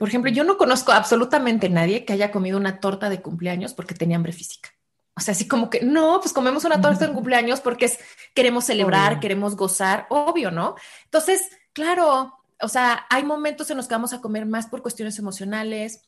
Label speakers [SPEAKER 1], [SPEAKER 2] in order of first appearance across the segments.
[SPEAKER 1] Por ejemplo, yo no conozco absolutamente nadie que haya comido una torta de cumpleaños porque tenía hambre física. O sea, así como que no, pues comemos una torta de cumpleaños porque es, queremos celebrar, queremos gozar, obvio, ¿no? Entonces, claro, o sea, hay momentos en los que vamos a comer más por cuestiones emocionales,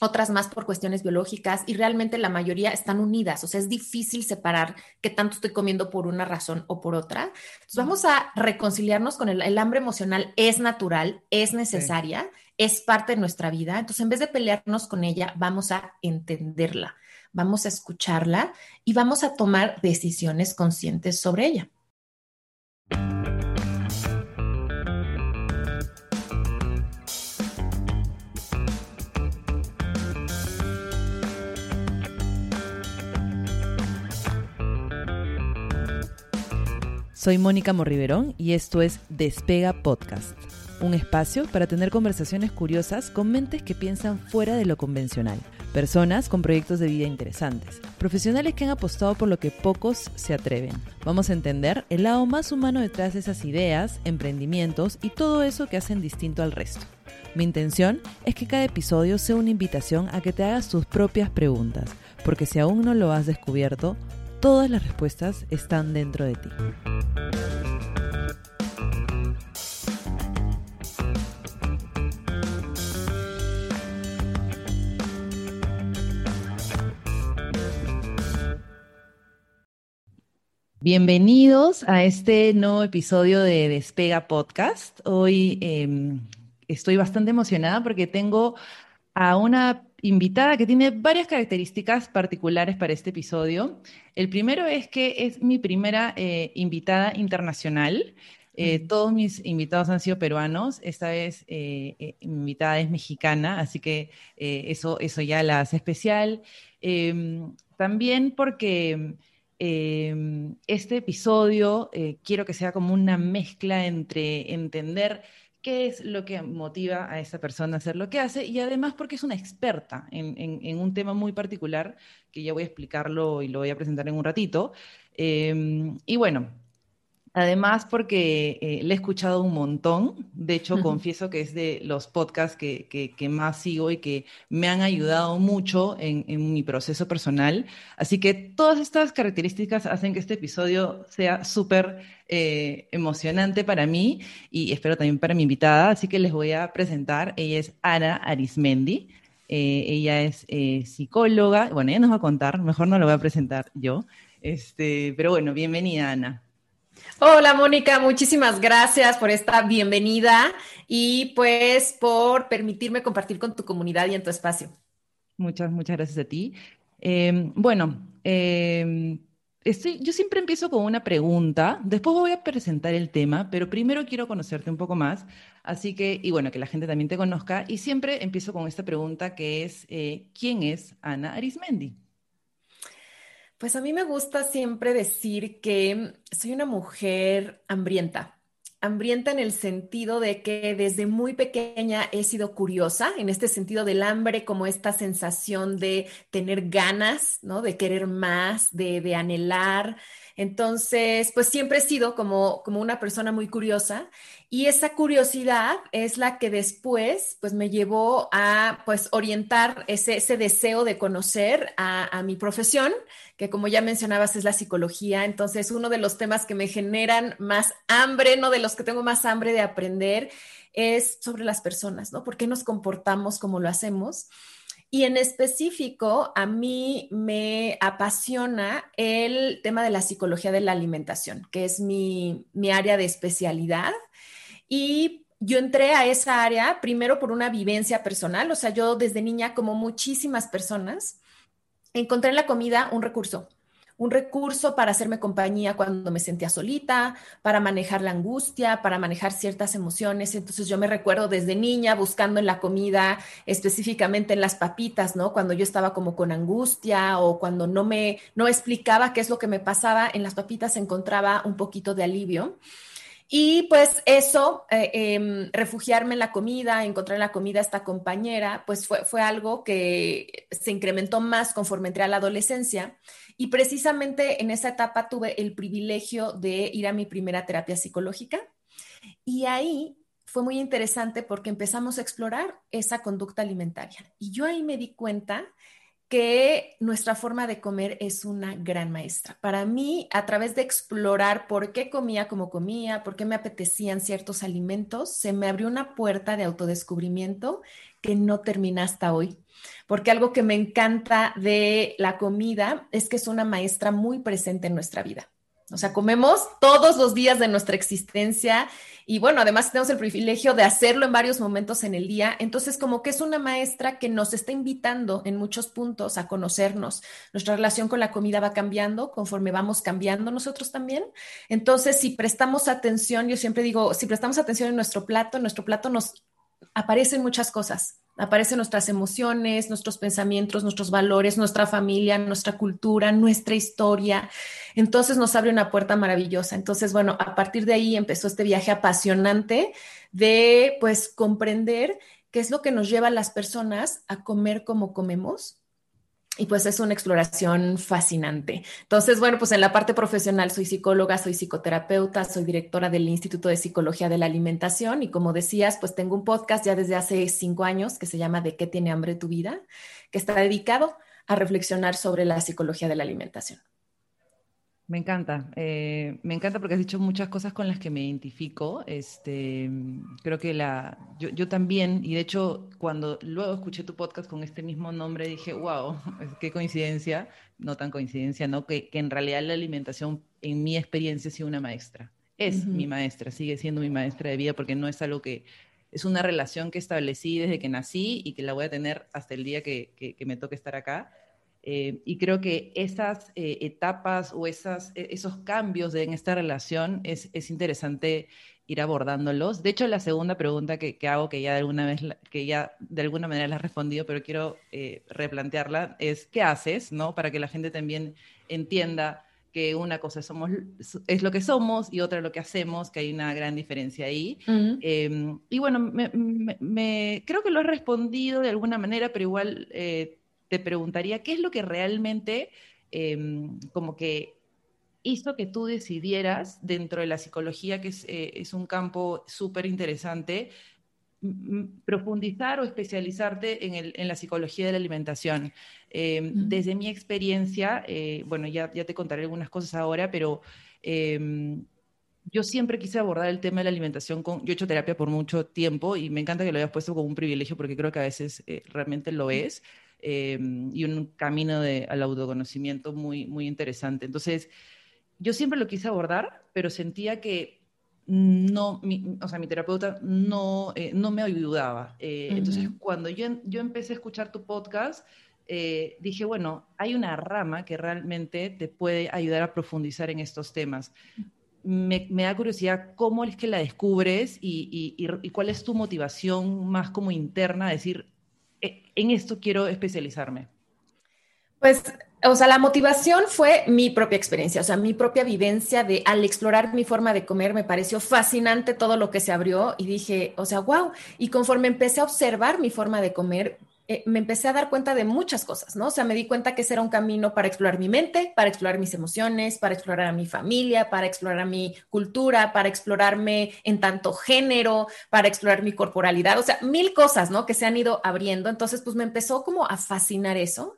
[SPEAKER 1] otras más por cuestiones biológicas y realmente la mayoría están unidas, o sea, es difícil separar qué tanto estoy comiendo por una razón o por otra. Entonces vamos a reconciliarnos con el, el hambre emocional, es natural, es necesaria, es parte de nuestra vida, entonces en vez de pelearnos con ella, vamos a entenderla, vamos a escucharla y vamos a tomar decisiones conscientes sobre ella.
[SPEAKER 2] Soy Mónica Morriverón y esto es Despega Podcast, un espacio para tener conversaciones curiosas con mentes que piensan fuera de lo convencional, personas con proyectos de vida interesantes, profesionales que han apostado por lo que pocos se atreven. Vamos a entender el lado más humano detrás de esas ideas, emprendimientos y todo eso que hacen distinto al resto. Mi intención es que cada episodio sea una invitación a que te hagas tus propias preguntas, porque si aún no lo has descubierto, todas las respuestas están dentro de ti. Bienvenidos a este nuevo episodio de Despega Podcast. Hoy em, estoy bastante emocionada porque tengo a una invitada que tiene varias características particulares para este episodio. El primero es que es mi primera eh, invitada internacional. Eh, todos mis invitados han sido peruanos, esta vez eh, mi invitada es mexicana, así que eso, eso ya la hace especial. Em, también porque em, este episodio quiero que sea como una mezcla entre entender qué es lo que motiva a esa persona a hacer lo que hace y además porque es una experta en, un tema muy particular que ya voy a explicarlo y lo voy a presentar en un ratito. Em, y bueno, Además, porque eh, le he escuchado un montón. De hecho, confieso que es de los podcasts que, que, más sigo y que me han ayudado mucho en, en, mi proceso personal. Así que todas estas características hacen que este episodio sea súper eh, emocionante para mí y espero también para mi invitada. Así que les voy a presentar. Ella es Ana Arismendi. Eh, ella es psicóloga. Bueno, ella nos va a contar. Mejor no lo voy a presentar yo. Este, pero bueno, bienvenida, Ana.
[SPEAKER 1] Hola Mónica, muchísimas gracias por esta bienvenida y pues por permitirme compartir con tu comunidad y en tu espacio.
[SPEAKER 2] Muchas, muchas gracias a ti. Em, bueno, em, yo siempre empiezo con una pregunta, después voy a presentar el tema, pero primero quiero conocerte un poco más, así que, y bueno, que la gente también te conozca, y siempre empiezo con esta pregunta que es, eh, ¿quién es Ana Arismendi?
[SPEAKER 1] Pues a mí me gusta siempre decir que soy una mujer hambrienta. Hambrienta en el sentido de que desde muy pequeña he sido curiosa, en este sentido del hambre, como esta sensación de tener ganas, ¿no? De querer más, de, de anhelar. Entonces, pues siempre he sido como, como una persona muy curiosa y esa curiosidad es la que después, pues me llevó a, pues, orientar ese, ese deseo de conocer a, a mi profesión, que como ya mencionabas es la psicología. Entonces, uno de los temas que me generan más hambre, no de los que tengo más hambre de aprender, es sobre las personas, ¿no? ¿Por qué nos comportamos como lo hacemos? Y en específico, a mí me apasiona el tema de la psicología de la alimentación, que es mi, mi área de especialidad. Y yo entré a esa área primero por una vivencia personal, o sea, yo desde niña, como muchísimas personas, encontré en la comida un recurso, un recurso para hacerme compañía cuando me sentía solita, para manejar la angustia, para manejar ciertas emociones. Entonces yo me recuerdo desde niña buscando en la comida, específicamente en las papitas, ¿no? Cuando yo estaba como con angustia o cuando no me no explicaba qué es lo que me pasaba, en las papitas encontraba un poquito de alivio. Y pues eso, eh, em, refugiarme en la comida, encontrar en la comida esta compañera, pues fue, fue algo que se incrementó más conforme entré a la adolescencia. Y precisamente en esa etapa tuve el privilegio de ir a mi primera terapia psicológica. Y ahí fue muy interesante porque empezamos a explorar esa conducta alimentaria. Y yo ahí me di cuenta que nuestra forma de comer es una gran maestra. Para mí, a través de explorar por qué comía como comía, por qué me apetecían ciertos alimentos, se me abrió una puerta de autodescubrimiento que no termina hasta hoy. Porque algo que me encanta de la comida es que es una maestra muy presente en nuestra vida. O sea, comemos todos los días de nuestra existencia y bueno, además tenemos el privilegio de hacerlo en varios momentos en el día. Entonces, como que es una maestra que nos está invitando en muchos puntos a conocernos. Nuestra relación con la comida va cambiando conforme vamos cambiando nosotros también. Entonces, si prestamos atención, yo siempre digo, si prestamos atención en nuestro plato, nuestro plato nos aparecen muchas cosas aparecen nuestras emociones, nuestros pensamientos, nuestros valores, nuestra familia, nuestra cultura, nuestra historia. Entonces nos abre una puerta maravillosa. Entonces, bueno, a partir de ahí empezó este viaje apasionante de pues comprender qué es lo que nos lleva a las personas a comer como comemos y pues es una exploración fascinante. Entonces, bueno, pues en la parte profesional soy psicóloga, soy psicoterapeuta, soy directora del Instituto de Psicología de la Alimentación y como decías, pues tengo un podcast ya desde hace cinco años que se llama ¿De qué tiene hambre tu vida? que está dedicado a reflexionar sobre la psicología de la alimentación.
[SPEAKER 2] Me encanta, eh, me encanta porque has dicho muchas cosas con las que me identifico. Este, creo que la, yo, también, y de hecho cuando luego escuché tu podcast con este mismo nombre dije, wow, qué coincidencia, no tan coincidencia, ¿no? Que, que en realidad la alimentación en mi experiencia ha sido una maestra. Es mi maestra, sigue siendo mi maestra de vida porque no es algo que, es una relación que establecí desde que nací y que la voy a tener hasta el día que, que me toque estar acá eh, y creo que esas eh, etapas o esas, e, esos cambios en esta relación es, es, interesante ir abordándolos. De hecho, la segunda pregunta que, que, hago, que ya de alguna vez, que ya de alguna manera la has respondido, pero quiero eh, replantearla, es ¿qué haces, no? Para que la gente también entienda que una cosa somos, es lo que somos y otra lo que hacemos, que hay una gran diferencia ahí. Em, y bueno, me, me, creo que lo has respondido de alguna manera, pero igual te preguntaría qué es lo que realmente em, como que hizo que tú decidieras dentro de la psicología, que es, eh, un campo súper interesante, profundizar o especializarte en, la psicología de la alimentación. Em, desde mi experiencia, eh, bueno, ya, ya te contaré algunas cosas ahora, pero em, yo siempre quise abordar el tema de la alimentación con, yo he hecho terapia por mucho tiempo y me encanta que lo hayas puesto como un privilegio porque creo que a veces eh, realmente lo es. Em, y un camino de, al autoconocimiento muy, muy interesante. Entonces, yo siempre lo quise abordar, pero sentía que no, mi, o sea, mi terapeuta no, eh, no me ayudaba. Eh, entonces, cuando yo, yo empecé a escuchar tu podcast, eh, dije, bueno, hay una rama que realmente te puede ayudar a profundizar en estos temas. Me, me da curiosidad cómo es que la descubres y, y, y, cuál es tu motivación más como interna, decir, eh, en esto quiero especializarme?
[SPEAKER 1] Pues, o sea, la motivación fue mi propia experiencia, o sea, mi propia vivencia de al explorar mi forma de comer me pareció fascinante todo lo que se abrió y dije, o sea, wow, y conforme empecé a observar mi forma de comer, eh, me empecé a dar cuenta de muchas cosas, ¿no? O sea, me di cuenta que ese era un camino para explorar mi mente, para explorar mis emociones, para explorar a mi familia, para explorar a mi cultura, para explorarme en tanto género, para explorar mi corporalidad, o sea, mil cosas, ¿no? Que se han ido abriendo. Entonces, pues me empezó como a fascinar eso.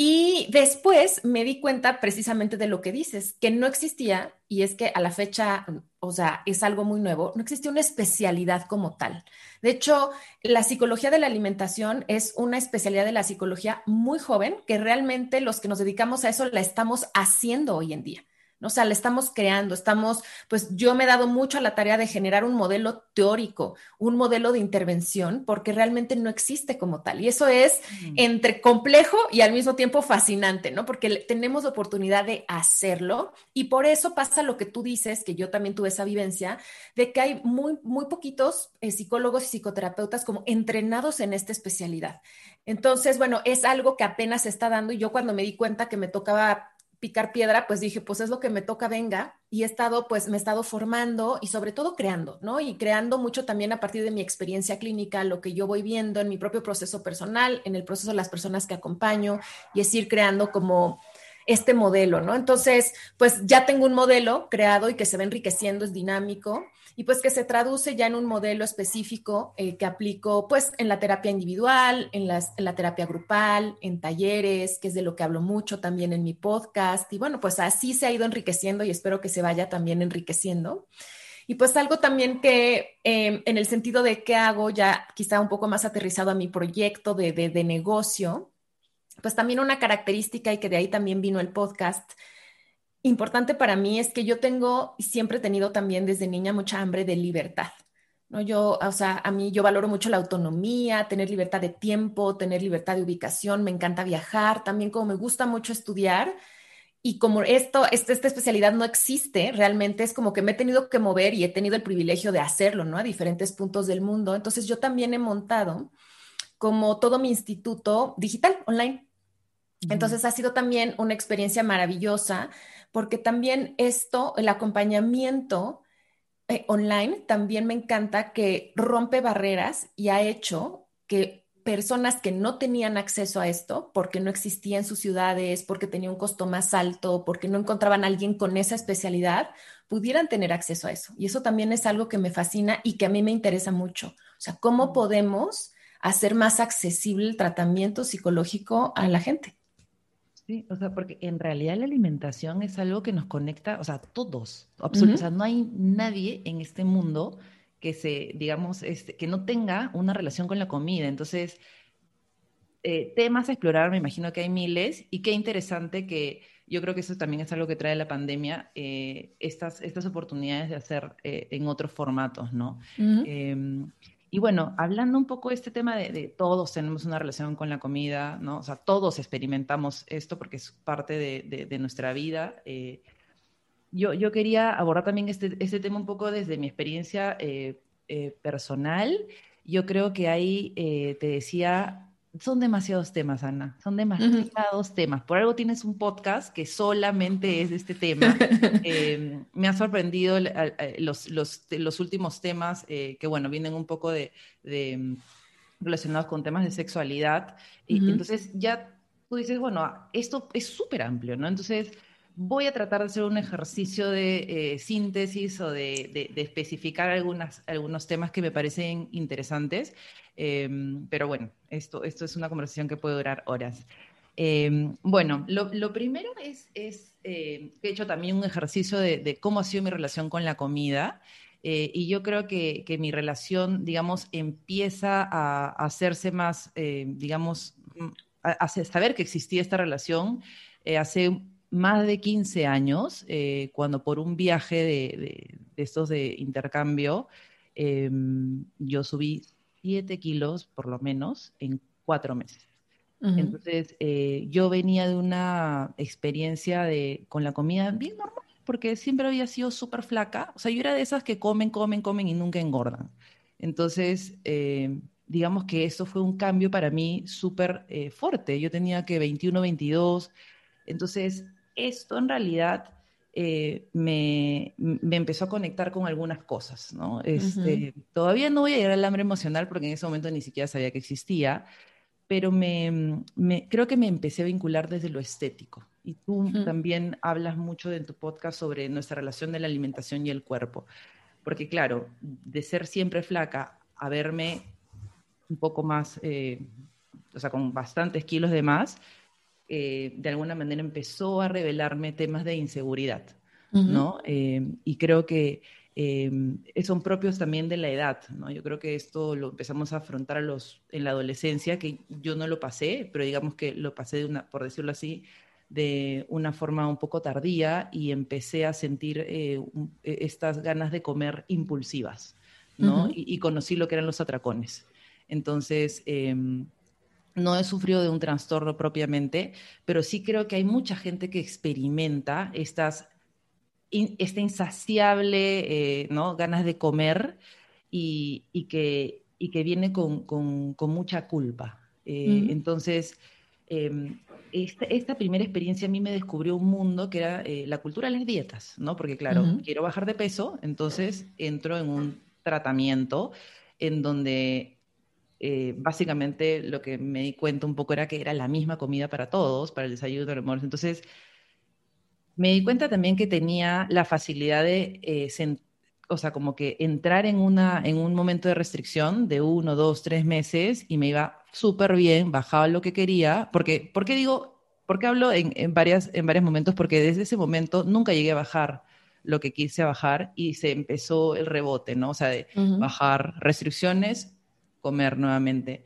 [SPEAKER 1] Y después me di cuenta precisamente de lo que dices, que no existía, y es que a la fecha, o sea, es algo muy nuevo, no existía una especialidad como tal. De hecho, la psicología de la alimentación es una especialidad de la psicología muy joven, que realmente los que nos dedicamos a eso la estamos haciendo hoy en día. O sea, le estamos creando, estamos, pues yo me he dado mucho a la tarea de generar un modelo teórico, un modelo de intervención, porque realmente no existe como tal. Y eso es entre complejo y al mismo tiempo fascinante, ¿no? Porque tenemos oportunidad de hacerlo y por eso pasa lo que tú dices, que yo también tuve esa vivencia, de que hay muy, muy poquitos eh, psicólogos y psicoterapeutas como entrenados en esta especialidad. Entonces, bueno, es algo que apenas se está dando y yo cuando me di cuenta que me tocaba picar piedra, pues dije, pues es lo que me toca, venga, y he estado, pues me he estado formando y sobre todo creando, ¿no? Y creando mucho también a partir de mi experiencia clínica, lo que yo voy viendo en mi propio proceso personal, en el proceso de las personas que acompaño, y es ir creando como este modelo, ¿no? Entonces, pues ya tengo un modelo creado y que se va enriqueciendo, es dinámico y pues que se traduce ya en un modelo específico eh, que aplico pues en la terapia individual, en, la terapia grupal, en talleres, que es de lo que hablo mucho también en mi podcast. Y bueno, pues así se ha ido enriqueciendo y espero que se vaya también enriqueciendo. Y pues algo también que em, en el sentido de qué hago ya quizá un poco más aterrizado a mi proyecto de, de negocio, pues también una característica y que de ahí también vino el podcast importante para mí es que yo tengo y siempre he tenido también desde niña mucha hambre de libertad. ¿no? Yo, o sea, a mí yo valoro mucho la autonomía, tener libertad de tiempo, tener libertad de ubicación, me encanta viajar, también como me gusta mucho estudiar y como esto, este, esta especialidad no existe, realmente es como que me he tenido que mover y he tenido el privilegio de hacerlo, ¿no? A diferentes puntos del mundo. Entonces yo también he montado como todo mi instituto digital, online. Entonces ha sido también una experiencia maravillosa porque también esto, el acompañamiento eh, online, también me encanta que rompe barreras y ha hecho que personas que no tenían acceso a esto, porque no existía en sus ciudades, porque tenía un costo más alto, porque no encontraban a alguien con esa especialidad, pudieran tener acceso a eso. Y eso también es algo que me fascina y que a mí me interesa mucho. O sea, ¿cómo podemos hacer más accesible el tratamiento psicológico a la gente?
[SPEAKER 2] Sí, o sea, porque en realidad la alimentación es algo que nos conecta, o sea, todos, absolutamente. O sea, no hay nadie en este mundo que se, digamos, este, que no tenga una relación con la comida. Entonces, eh, temas a explorar, me imagino que hay miles, y qué interesante que yo creo que eso también es algo que trae la pandemia, eh, estas, estas oportunidades de hacer eh, en otros formatos, ¿no? Y bueno, hablando un poco de este tema de, todos tenemos una relación con la comida, ¿no? O sea, todos experimentamos esto porque es parte de, nuestra vida. Eh, yo, yo, quería abordar también este, este, tema un poco desde mi experiencia eh, eh, personal. Yo creo que ahí, te decía, son demasiados temas, Ana, son demasiados temas. Por algo tienes un podcast que solamente es de este tema. Em, me ha sorprendido los, los, los últimos temas eh, que, bueno, vienen un poco de, mm, relacionados con temas de sexualidad. Y entonces ya tú dices, bueno, esto es súper amplio, ¿no? Entonces voy a tratar de hacer un ejercicio de eh, síntesis o de, especificar algunas, algunos temas que me parecen interesantes. Em, pero bueno, esto, esto es una conversación que puede durar horas. Em, bueno, lo, primero es, es eh, he hecho también un ejercicio de, cómo ha sido mi relación con la comida. Eh, y yo creo que, que, mi relación, digamos, empieza a, hacerse más, digamos, mm, a, saber que existía esta relación hace más de 15 años, eh, cuando por un viaje de, estos de intercambio, em, yo subí 7 kilos por lo menos en cuatro meses. Entonces, eh, yo venía de una experiencia de, con la comida bien normal, porque siempre había sido súper flaca. O sea, yo era de esas que comen, comen, comen y nunca engordan. Entonces, em, digamos que eso fue un cambio para mí súper eh, fuerte. Yo tenía que 21, 22. Entonces, esto en realidad eh, me, empezó a conectar con algunas cosas, ¿no? Este, todavía no voy a llegar al hambre emocional porque en ese momento ni siquiera sabía que existía, pero me, creo que me empecé a vincular desde lo estético. Y tú también hablas mucho en tu podcast sobre nuestra relación de la alimentación y el cuerpo. Porque claro, de ser siempre flaca a verme un poco más, eh, o sea, con bastantes kilos de más, eh, de alguna manera empezó a revelarme temas de inseguridad, ¿no? Eh, y creo que eh, son propios también de la edad, ¿no? Yo creo que esto lo empezamos a afrontar a los, en la adolescencia, que yo no lo pasé, pero digamos que lo pasé de una, por decirlo así, de una forma un poco tardía y empecé a sentir e, estas ganas de comer impulsivas, ¿no? y, y, conocí lo que eran los atracones. Entonces, em, no he sufrido de un trastorno propiamente, pero sí creo que hay mucha gente que experimenta estas, esta insaciable eh, ¿no? ganas de comer y, que, y que viene con, mucha culpa. Eh, entonces, em, esta, primera experiencia a mí me descubrió un mundo que era eh, la cultura de las dietas, ¿no? Porque claro, quiero bajar de peso, entonces entro en un tratamiento en donde eh, básicamente lo que me di cuenta un poco era que era la misma comida para todos, para el desayuno, el almuerzo. Entonces, Me di cuenta también que tenía la facilidad de, eh, o sea, como que entrar en, una, en un momento de restricción de uno, dos, tres meses y me iba súper bien, bajaba lo que quería, porque, ¿por qué digo, por qué hablo en, en, varias, en varios momentos? Porque desde ese momento nunca llegué a bajar lo que quise bajar y se empezó el rebote, ¿no? O sea, de bajar restricciones, comer nuevamente.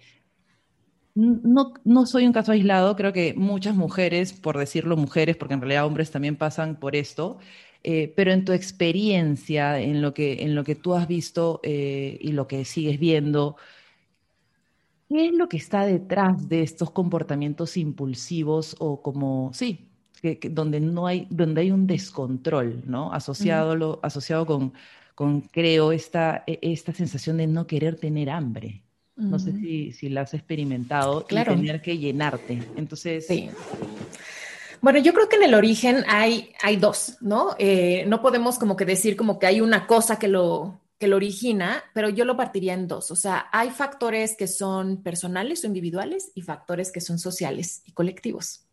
[SPEAKER 2] No, no soy un caso aislado, creo que muchas mujeres, por decirlo mujeres, porque en realidad hombres también pasan por esto, eh, pero en tu experiencia, en lo que, en lo que tú has visto eh, y lo que sigues viendo, ¿qué es lo que está detrás de estos comportamientos impulsivos o como, sí, donde, no hay, donde hay un descontrol, ¿no? Asociado, asociado con, con, creo, esta, e, esta sensación de no querer tener hambre. No sé si, si la has experimentado claro. y tener que llenarte. Entonces.
[SPEAKER 1] Sí. Bueno, yo creo que en el origen hay, hay dos, ¿no? Eh, no podemos como que decir como que hay una cosa que lo, que lo origina, pero yo lo partiría en dos. O sea, hay factores que son personales o individuales y factores que son sociales y colectivos.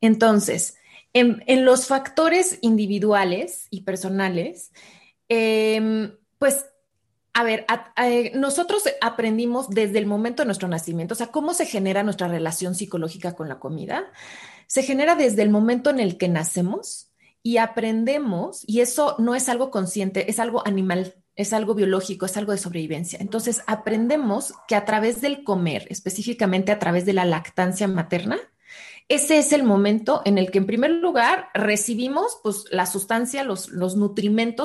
[SPEAKER 1] Entonces, en, los factores individuales y personales, em, pues a ver, nosotros aprendimos desde el momento de nuestro nacimiento, o sea, cómo se genera nuestra relación psicológica con la comida. Se genera desde el momento en el que nacemos y aprendemos, y eso no es algo consciente, es algo animal, es algo biológico, es algo de sobrevivencia. Entonces, aprendemos que a través del comer, específicamente a través de la lactancia materna, ese es el momento en el que en primer lugar recibimos pues la sustancia, los, los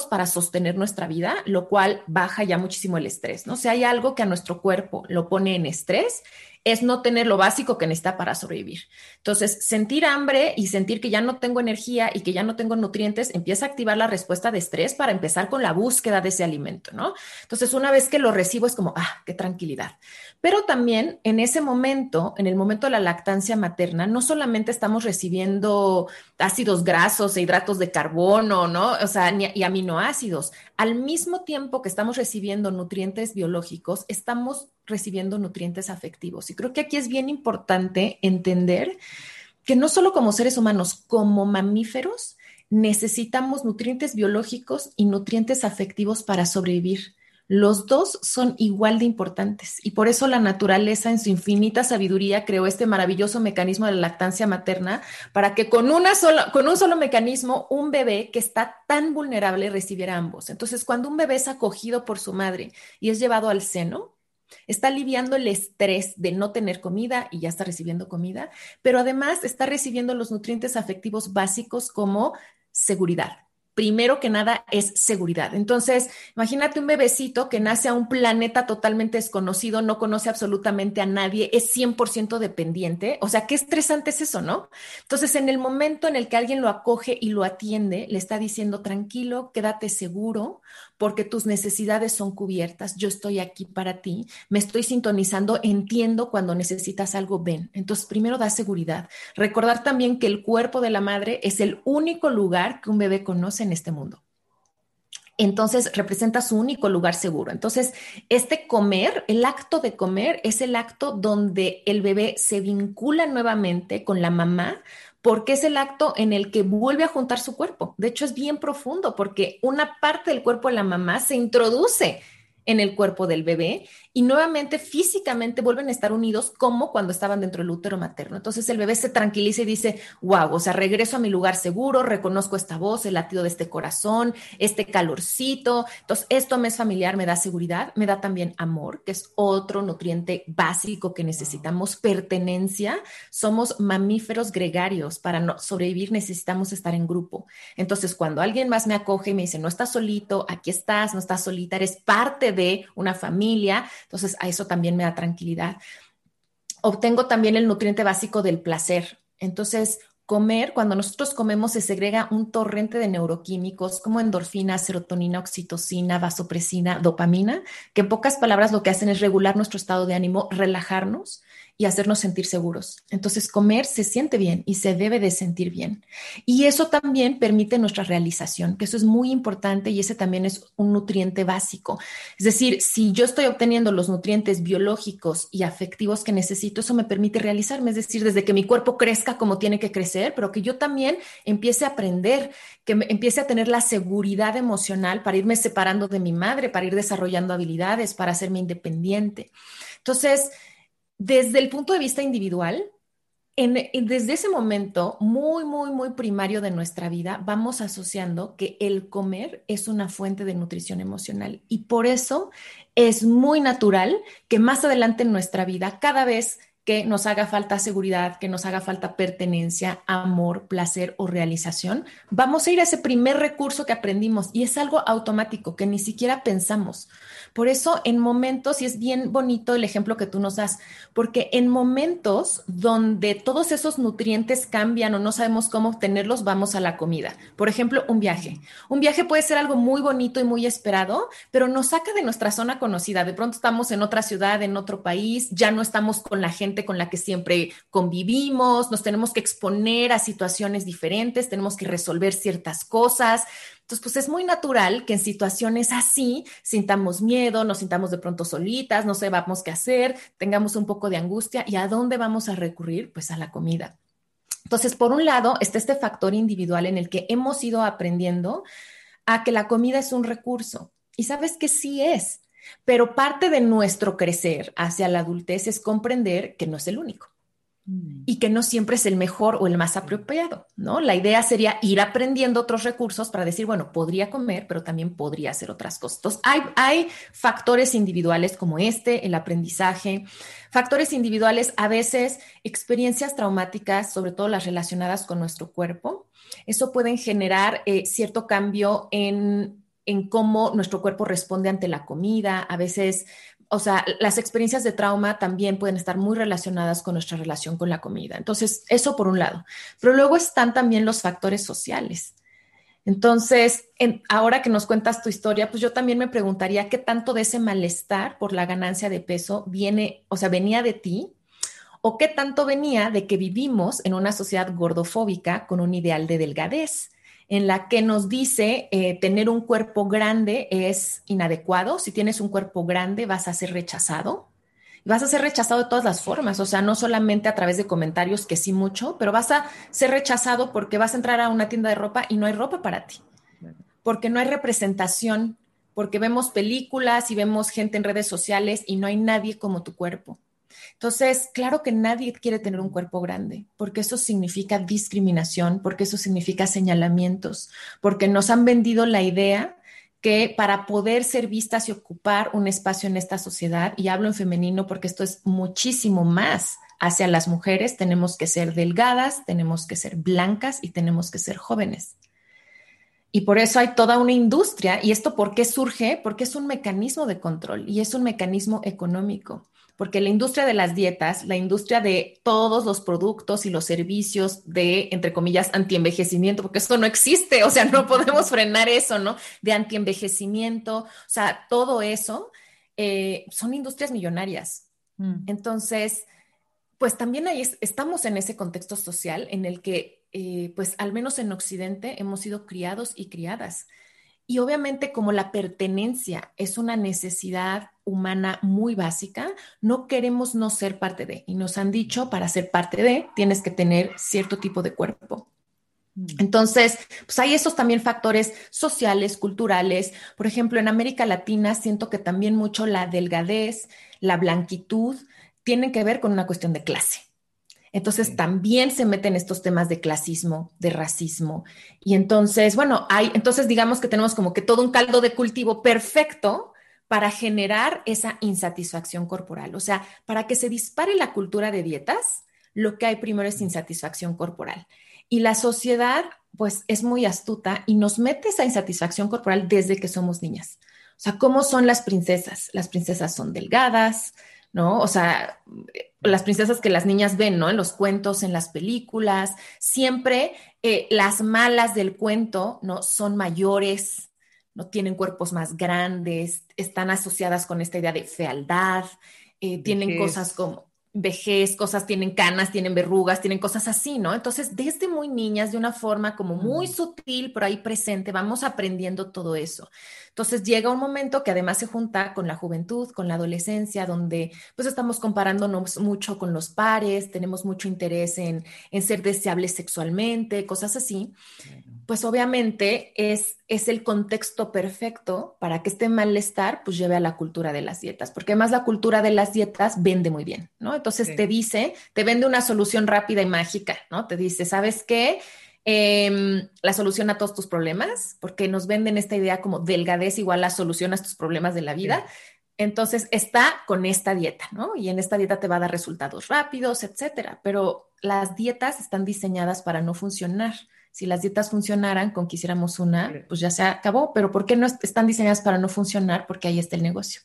[SPEAKER 1] para sostener nuestra vida, lo cual baja ya muchísimo el estrés, ¿no? Si hay algo que a nuestro cuerpo lo pone en estrés, es no tener lo básico que necesita para sobrevivir. Entonces, sentir hambre y sentir que ya no tengo energía y que ya no tengo nutrientes empieza a activar la respuesta de estrés para empezar con la búsqueda de ese alimento, ¿no? Entonces, una vez que lo recibo es como, ah, qué tranquilidad. Pero también en ese momento, en el momento de la lactancia materna, no solamente estamos recibiendo ácidos grasos e hidratos de carbono, ¿no? O sea, y aminoácidos. Al mismo tiempo que estamos recibiendo nutrientes biológicos, estamos recibiendo nutrientes afectivos. Y creo que aquí es bien importante entender que no solo como seres humanos, como mamíferos, necesitamos nutrientes biológicos y nutrientes afectivos para sobrevivir. Los dos son igual de importantes y por eso la naturaleza en su infinita sabiduría creó este maravilloso mecanismo de la lactancia materna para que con, una sola, con un solo mecanismo un bebé que está tan vulnerable recibiera ambos. Entonces, cuando un bebé es acogido por su madre y es llevado al seno, Está aliviando el estrés de no tener comida y ya está recibiendo comida, pero además está recibiendo los nutrientes afectivos básicos como seguridad, primero que nada es seguridad. Entonces, imagínate un bebecito que nace a un planeta totalmente desconocido, no conoce absolutamente a nadie, es 100% dependiente. O sea, qué estresante es eso, ¿no? Entonces, en el momento en el que alguien lo acoge y lo atiende, le está diciendo, tranquilo, quédate seguro, porque tus necesidades son cubiertas, yo estoy aquí para ti, me estoy sintonizando, entiendo cuando necesitas algo, ven. Entonces, primero da seguridad. Recordar también que el cuerpo de la madre es el único lugar que un bebé conoce en este mundo. Entonces representa su único lugar seguro. Entonces, este comer, el acto de comer, es el acto donde el bebé se vincula nuevamente con la mamá porque es el acto en el que vuelve a juntar su cuerpo. De hecho, es bien profundo porque una parte del cuerpo de la mamá se introduce en el cuerpo del bebé y nuevamente físicamente vuelven a estar unidos como cuando estaban dentro del útero materno. Entonces el bebé se tranquiliza y dice, wow, o sea, regreso a mi lugar seguro, reconozco esta voz, el latido de este corazón, este calorcito. Entonces esto me es familiar, me da seguridad, me da también amor, que es otro nutriente básico que necesitamos, pertenencia. Somos mamíferos gregarios, para no sobrevivir necesitamos estar en grupo. Entonces cuando alguien más me acoge y me dice, no estás solito, aquí estás, no estás solita, eres parte de una familia, entonces, a eso también me da tranquilidad. Obtengo también el nutriente básico del placer. Entonces, comer, cuando nosotros comemos se segrega un torrente de neuroquímicos como endorfina, serotonina, oxitocina, vasopresina, dopamina, que en pocas palabras lo que hacen es regular nuestro estado de ánimo, relajarnos y hacernos sentir seguros. Entonces, comer se siente bien y se debe de sentir bien. Y eso también permite nuestra realización, que eso es muy importante y ese también es un nutriente básico. Es decir, si yo estoy obteniendo los nutrientes biológicos y afectivos que necesito, eso me permite realizarme, es decir, desde que mi cuerpo crezca como tiene que crecer, pero que yo también empiece a aprender, que empiece a tener la seguridad emocional para irme separando de mi madre, para ir desarrollando habilidades, para hacerme independiente. Entonces, desde el punto de vista individual, desde ese momento muy, muy, muy primario de nuestra vida, vamos asociando que el comer es una fuente de nutrición emocional. Y por eso es muy natural que más adelante en nuestra vida, cada vez que nos haga falta seguridad, que nos haga falta pertenencia, amor, placer o realización, vamos a ir a ese primer recurso que aprendimos y es algo automático que ni siquiera pensamos. Por eso en momentos, y es bien bonito el ejemplo que tú nos das, porque en momentos donde todos esos nutrientes cambian o no sabemos cómo obtenerlos, vamos a la comida. Por ejemplo, un viaje. Un viaje puede ser algo muy bonito y muy esperado, pero nos saca de nuestra zona conocida. De pronto estamos en otra ciudad, en otro país, ya no estamos con la gente con la que siempre convivimos, nos tenemos que exponer a situaciones diferentes, tenemos que resolver ciertas cosas. Entonces, pues es muy natural que en situaciones así sintamos miedo, nos sintamos de pronto solitas, no sepamos qué hacer, tengamos un poco de angustia y a dónde vamos a recurrir, pues a la comida. Entonces, por un lado, está este factor individual en el que hemos ido aprendiendo a que la comida es un recurso. Y sabes que sí es, pero parte de nuestro crecer hacia la adultez es comprender que no es el único mm. y que no siempre es el mejor o el más apropiado, ¿no? La idea sería ir aprendiendo otros recursos para decir, bueno, podría comer, pero también podría hacer otras cosas. hay, hay factores individuales como este, el aprendizaje, factores individuales, a veces experiencias traumáticas, sobre todo las relacionadas con nuestro cuerpo. Eso pueden generar eh, cierto cambio en en cómo nuestro cuerpo responde ante la comida. A veces, o sea, las experiencias de trauma también pueden estar muy relacionadas con nuestra relación con la comida. Entonces, eso por un lado. Pero luego están también los factores sociales. Entonces, ahora que nos cuentas tu historia, pues yo también me preguntaría qué tanto de ese malestar por la ganancia de peso viene, o sea, venía de ti o qué tanto venía de que vivimos en una sociedad gordofóbica con un ideal de delgadez en la que nos dice eh, tener un cuerpo grande es inadecuado. Si tienes un cuerpo grande vas a ser rechazado. Vas a ser rechazado de todas las formas, o sea, no solamente a través de comentarios, que sí mucho, pero vas a ser rechazado porque vas a entrar a una tienda de ropa y no hay ropa para ti, porque no hay representación, porque vemos películas y vemos gente en redes sociales y no hay nadie como tu cuerpo. Entonces, claro que nadie quiere tener un cuerpo grande, porque eso significa discriminación, porque eso significa señalamientos, porque nos han vendido la idea que para poder ser vistas y ocupar un espacio en esta sociedad, y hablo en femenino porque esto es muchísimo más hacia las mujeres, tenemos que ser delgadas, tenemos que ser blancas y tenemos que ser jóvenes. Y por eso hay toda una industria. ¿Y esto por qué surge? Porque es un mecanismo de control y es un mecanismo económico porque la industria de las dietas, la industria de todos los productos y los servicios de, entre comillas, antienvejecimiento, porque esto no existe, o sea, no podemos frenar eso, ¿no? De antienvejecimiento, o sea, todo eso eh, son industrias millonarias. Mm. Entonces, pues también ahí estamos en ese contexto social en el que, eh, pues al menos en Occidente, hemos sido criados y criadas. Y obviamente como la pertenencia es una necesidad humana muy básica, no queremos no ser parte de. Y nos han dicho, para ser parte de, tienes que tener cierto tipo de cuerpo. Mm. Entonces, pues hay esos también factores sociales, culturales. Por ejemplo, en América Latina siento que también mucho la delgadez, la blanquitud, tienen que ver con una cuestión de clase. Entonces también se meten estos temas de clasismo, de racismo. Y entonces, bueno, hay, entonces digamos que tenemos como que todo un caldo de cultivo perfecto para generar esa insatisfacción corporal. O sea, para que se dispare la cultura de dietas, lo que hay primero es insatisfacción corporal. Y la sociedad, pues, es muy astuta y nos mete esa insatisfacción corporal desde que somos niñas. O sea, ¿cómo son las princesas? Las princesas son delgadas, ¿no? O sea, las princesas que las niñas ven, ¿no? En los cuentos, en las películas, siempre eh, las malas del cuento, ¿no? Son mayores, no tienen cuerpos más grandes, están asociadas con esta idea de fealdad, eh, tienen cosas como vejez, cosas tienen canas, tienen verrugas, tienen cosas así, ¿no? Entonces, desde muy niñas, de una forma como muy sutil, pero ahí presente, vamos aprendiendo todo eso. Entonces, llega un momento que además se junta con la juventud, con la adolescencia, donde pues estamos comparándonos mucho con los pares, tenemos mucho interés en, en ser deseables sexualmente, cosas así pues obviamente es, es el contexto perfecto para que este malestar pues lleve a la cultura de las dietas, porque además la cultura de las dietas vende muy bien, ¿no? Entonces te dice, te vende una solución rápida y mágica, ¿no? Te dice, ¿sabes qué? Em, la solución a todos tus problemas, porque nos venden esta idea como delgadez igual la solución a tus problemas de la vida. Entonces está con esta dieta, ¿no? Y en esta dieta te va a dar resultados rápidos, etcétera. Pero las dietas están diseñadas para no funcionar si las dietas funcionaran con que hiciéramos una, pues ya se acabó, pero ¿por qué no están diseñadas para no funcionar? Porque ahí está el negocio.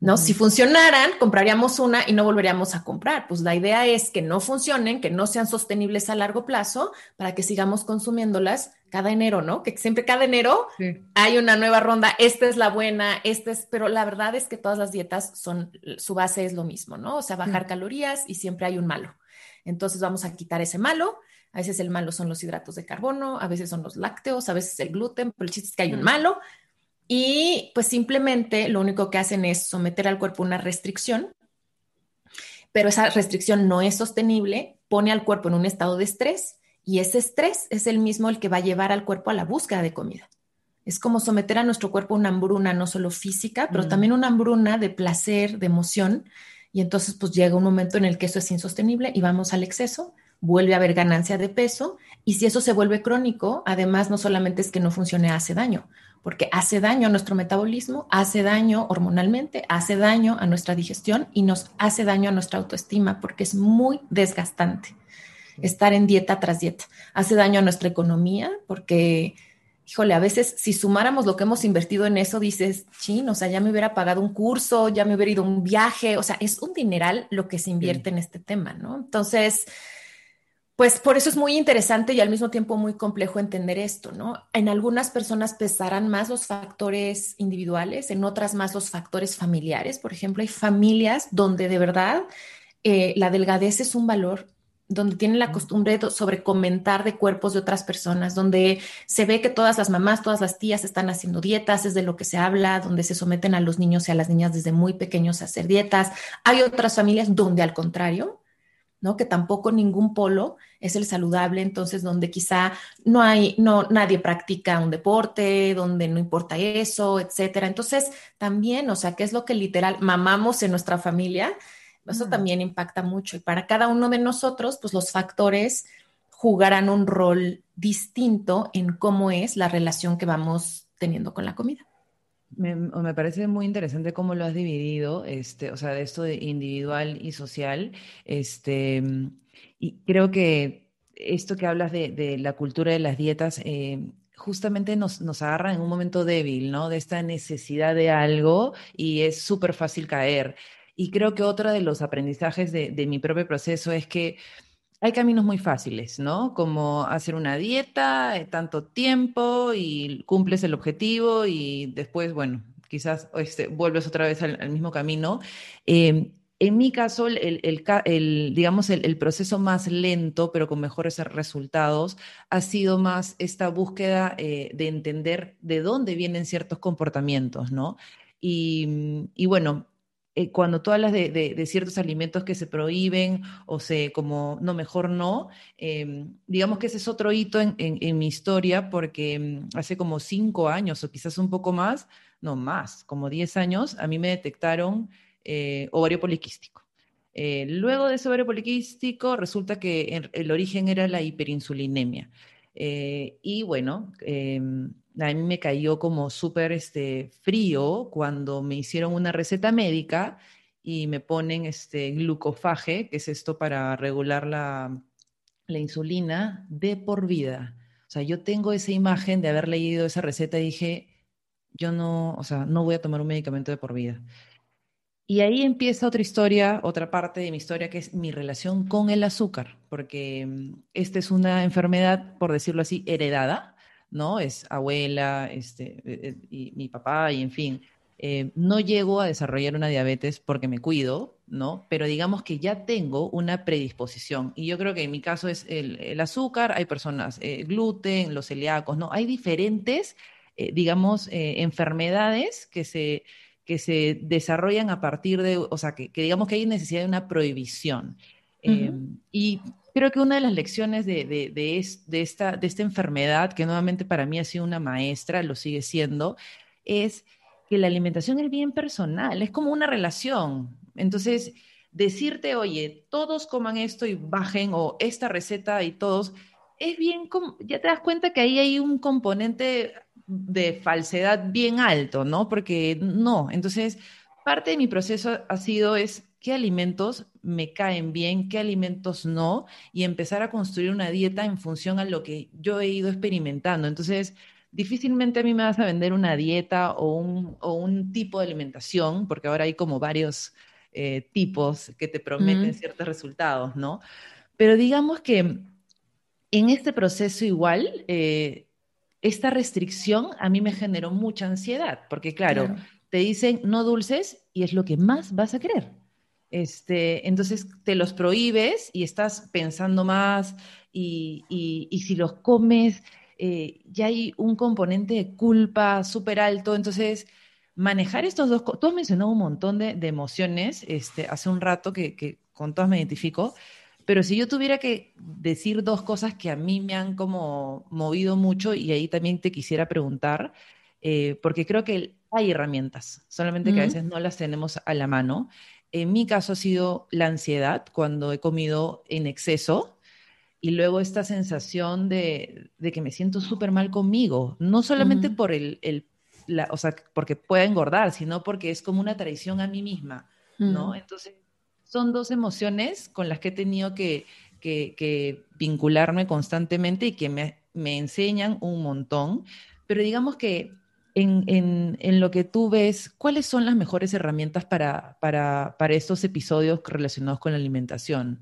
[SPEAKER 1] ¿No? Si funcionaran, compraríamos una y no volveríamos a comprar. Pues la idea es que no funcionen, que no sean sostenibles a largo plazo para que sigamos consumiéndolas cada enero, ¿no? Que siempre cada enero hay una nueva ronda, esta es la buena, esta es, pero la verdad es que todas las dietas son, su base es lo mismo, ¿no? O sea, bajar calorías y siempre hay un malo. Entonces vamos a quitar ese malo a veces el malo son los hidratos de carbono, a veces son los lácteos, a veces el gluten, pero el chiste es que hay un malo. Y pues simplemente lo único que hacen es someter al cuerpo una restricción, pero esa restricción no es sostenible, pone al cuerpo en un estado de estrés y ese estrés es el mismo el que va a llevar al cuerpo a la búsqueda de comida. Es como someter a nuestro cuerpo a una hambruna, no solo física, pero también una hambruna de placer, de emoción. Y entonces pues llega un momento en el que eso es insostenible y vamos al exceso vuelve a haber ganancia de peso y si eso se vuelve crónico, además no solamente es que no funcione, hace daño, porque hace daño a nuestro metabolismo, hace daño hormonalmente, hace daño a nuestra digestión y nos hace daño a nuestra autoestima porque es muy desgastante estar en dieta tras dieta. Hace daño a nuestra economía porque, híjole, a veces si sumáramos lo que hemos invertido en eso, dices, chin, o sea, ya me hubiera pagado un curso, ya me hubiera ido un viaje, o sea, es un dineral lo que se invierte en este tema, ¿no? Entonces, pues por eso es muy interesante y al mismo tiempo muy complejo entender esto, ¿no? En algunas personas pesarán más los factores individuales, en otras más los factores familiares. Por ejemplo, hay familias donde de verdad eh, la delgadez es un valor, donde tienen la costumbre sobre comentar de cuerpos de otras personas, donde se ve que todas las mamás, todas las tías están haciendo dietas, es de lo que se habla, donde se someten a los niños y a las niñas desde muy pequeños a hacer dietas. Hay otras familias donde al contrario, ¿no? Que tampoco ningún polo es el saludable, entonces donde quizá no hay, no, nadie practica un deporte, donde no importa eso, etcétera. Entonces, también, o sea, ¿qué es lo que literal mamamos en nuestra familia? Eso también impacta mucho. Y para cada uno de nosotros, pues los factores jugarán un rol distinto en cómo es la relación que vamos teniendo con la comida.
[SPEAKER 2] Me, parece muy interesante cómo lo has dividido, este, o sea, de esto de individual y social, este, y creo que esto que hablas de, de la cultura de las dietas, eh, justamente nos, nos agarra en un momento débil, ¿no? De esta necesidad de algo y es súper fácil caer. Y creo que otro de los aprendizajes de, de mi propio proceso es que hay caminos muy fáciles, ¿no? Como hacer una dieta, eh, tanto tiempo y cumples el objetivo y después, bueno, quizás este, vuelves otra vez al, mismo camino. Em, en mi caso, el, digamos, el, proceso más lento, pero con mejores resultados, ha sido más esta búsqueda eh, de entender de dónde vienen ciertos comportamientos, ¿no? Y, y bueno, eh, cuando tú hablas de, ciertos alimentos que se prohíben o se como, no, mejor no, em, digamos que ese es otro hito en, mi historia porque em, hace como cinco años o quizás un poco más, no más, como diez años, a mí me detectaron eh, ovario poliquístico. Eh, luego de ese ovario poliquístico resulta que el origen era la hiperinsulinemia. y bueno, em, a mí me cayó como súper este, frío cuando me hicieron una receta médica y me ponen este glucofaje, que es esto para regular la, la insulina, de por vida. O sea, yo tengo esa imagen de haber leído esa receta y dije, yo no, o sea, no voy a tomar un medicamento de por vida. Y ahí empieza otra historia, otra parte de mi historia, que es mi relación con el azúcar, porque mm, esta es una enfermedad, por decirlo así, heredada. ¿No? Es abuela, este, eh, eh, y mi papá, y en fin. Eh, no llego a desarrollar una diabetes porque me cuido, ¿no? Pero digamos que ya tengo una predisposición. Y yo creo que en mi caso es el, azúcar, hay personas, eh, gluten, los celíacos, ¿no? Hay diferentes, eh, digamos, enfermedades que se, que se desarrollan a partir de, o sea, que, digamos que hay necesidad de una prohibición. y creo que una de las lecciones de, de, de, esta, de esta enfermedad, que nuevamente para mí ha sido una maestra, lo sigue siendo, es que la alimentación es bien personal, es como una relación. Entonces, decirte, oye, todos coman esto y bajen, o esta receta y todos, es bien, ya te das cuenta que ahí hay un componente de falsedad bien alto, ¿no? Porque no, entonces, parte de mi proceso ha sido es qué alimentos me caen bien, qué alimentos no, y empezar a construir una dieta en función a lo que yo he ido experimentando. Entonces, difícilmente a mí me vas a vender una dieta o un, tipo de alimentación, porque ahora hay como varios eh, tipos que te prometen ciertos resultados, ¿no? Pero digamos que en este proceso igual, eh, esta restricción a mí me generó mucha ansiedad, porque claro, te dicen no dulces y es lo que más vas a querer. Este, entonces te los prohíbes y estás pensando más y, y si los comes eh, ya hay un componente de culpa súper alto, entonces manejar estos dos, tú has mencionado un montón de, emociones este, hace un rato que, con todas me identifico, pero si yo tuviera que decir dos cosas que a mí me han como movido mucho y ahí también te quisiera preguntar, eh, porque creo que hay herramientas, solamente que a veces no las tenemos a la mano. En mi caso ha sido la ansiedad cuando he comido en exceso, y luego esta sensación de, que me siento súper mal conmigo, no solamente por el, o sea, porque pueda engordar, sino porque es como una traición a mí misma, ¿no? Entonces, son dos emociones con las que he tenido que, vincularme constantemente y que me, enseñan un montón, pero digamos que en, lo que tú ves, ¿cuáles son las mejores herramientas para, para, para estos episodios relacionados con la alimentación?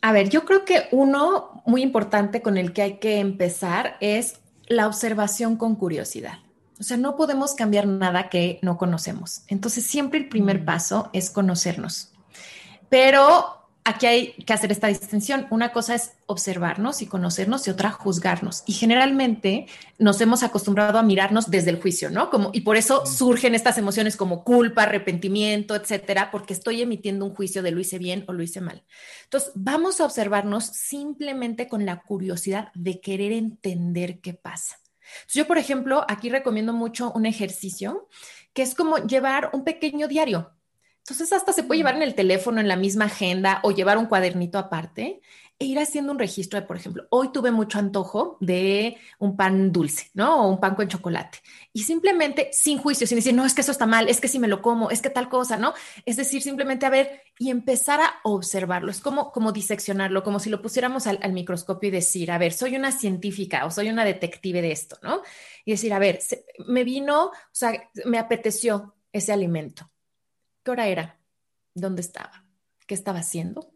[SPEAKER 1] A ver, yo creo que uno muy importante con el que hay que empezar es la observación con curiosidad. O sea, no podemos cambiar nada que no conocemos. Entonces, siempre el primer mm. paso es conocernos. Pero aquí hay que hacer esta distinción. Una cosa es observarnos y conocernos y otra juzgarnos. Y generalmente nos hemos acostumbrado a mirarnos desde el juicio, ¿no? Como, y por eso surgen estas emociones como culpa, arrepentimiento, etcétera, porque estoy emitiendo un juicio de lo hice bien o lo hice mal. Entonces, vamos a observarnos simplemente con la curiosidad de querer entender qué pasa. yo, por ejemplo, aquí recomiendo mucho un ejercicio que es como llevar un pequeño diario entonces hasta se puede llevar en el teléfono, en la misma agenda o llevar un cuadernito aparte e ir haciendo un registro de, por ejemplo, hoy tuve mucho antojo de un pan dulce, ¿no? O un pan con chocolate. Y simplemente sin juicio, sin decir, no, es que eso está mal, es que si me lo como, es que tal cosa, ¿no? Es decir, simplemente a ver y empezar a observarlo. Es como, como diseccionarlo, como si lo pusiéramos al, al microscopio y decir, a ver, soy una científica o soy una detective de esto, ¿no? Y decir, a ver, me vino, o sea, me apeteció ese alimento ¿Qué hora era? ¿Dónde estaba? ¿Qué estaba haciendo?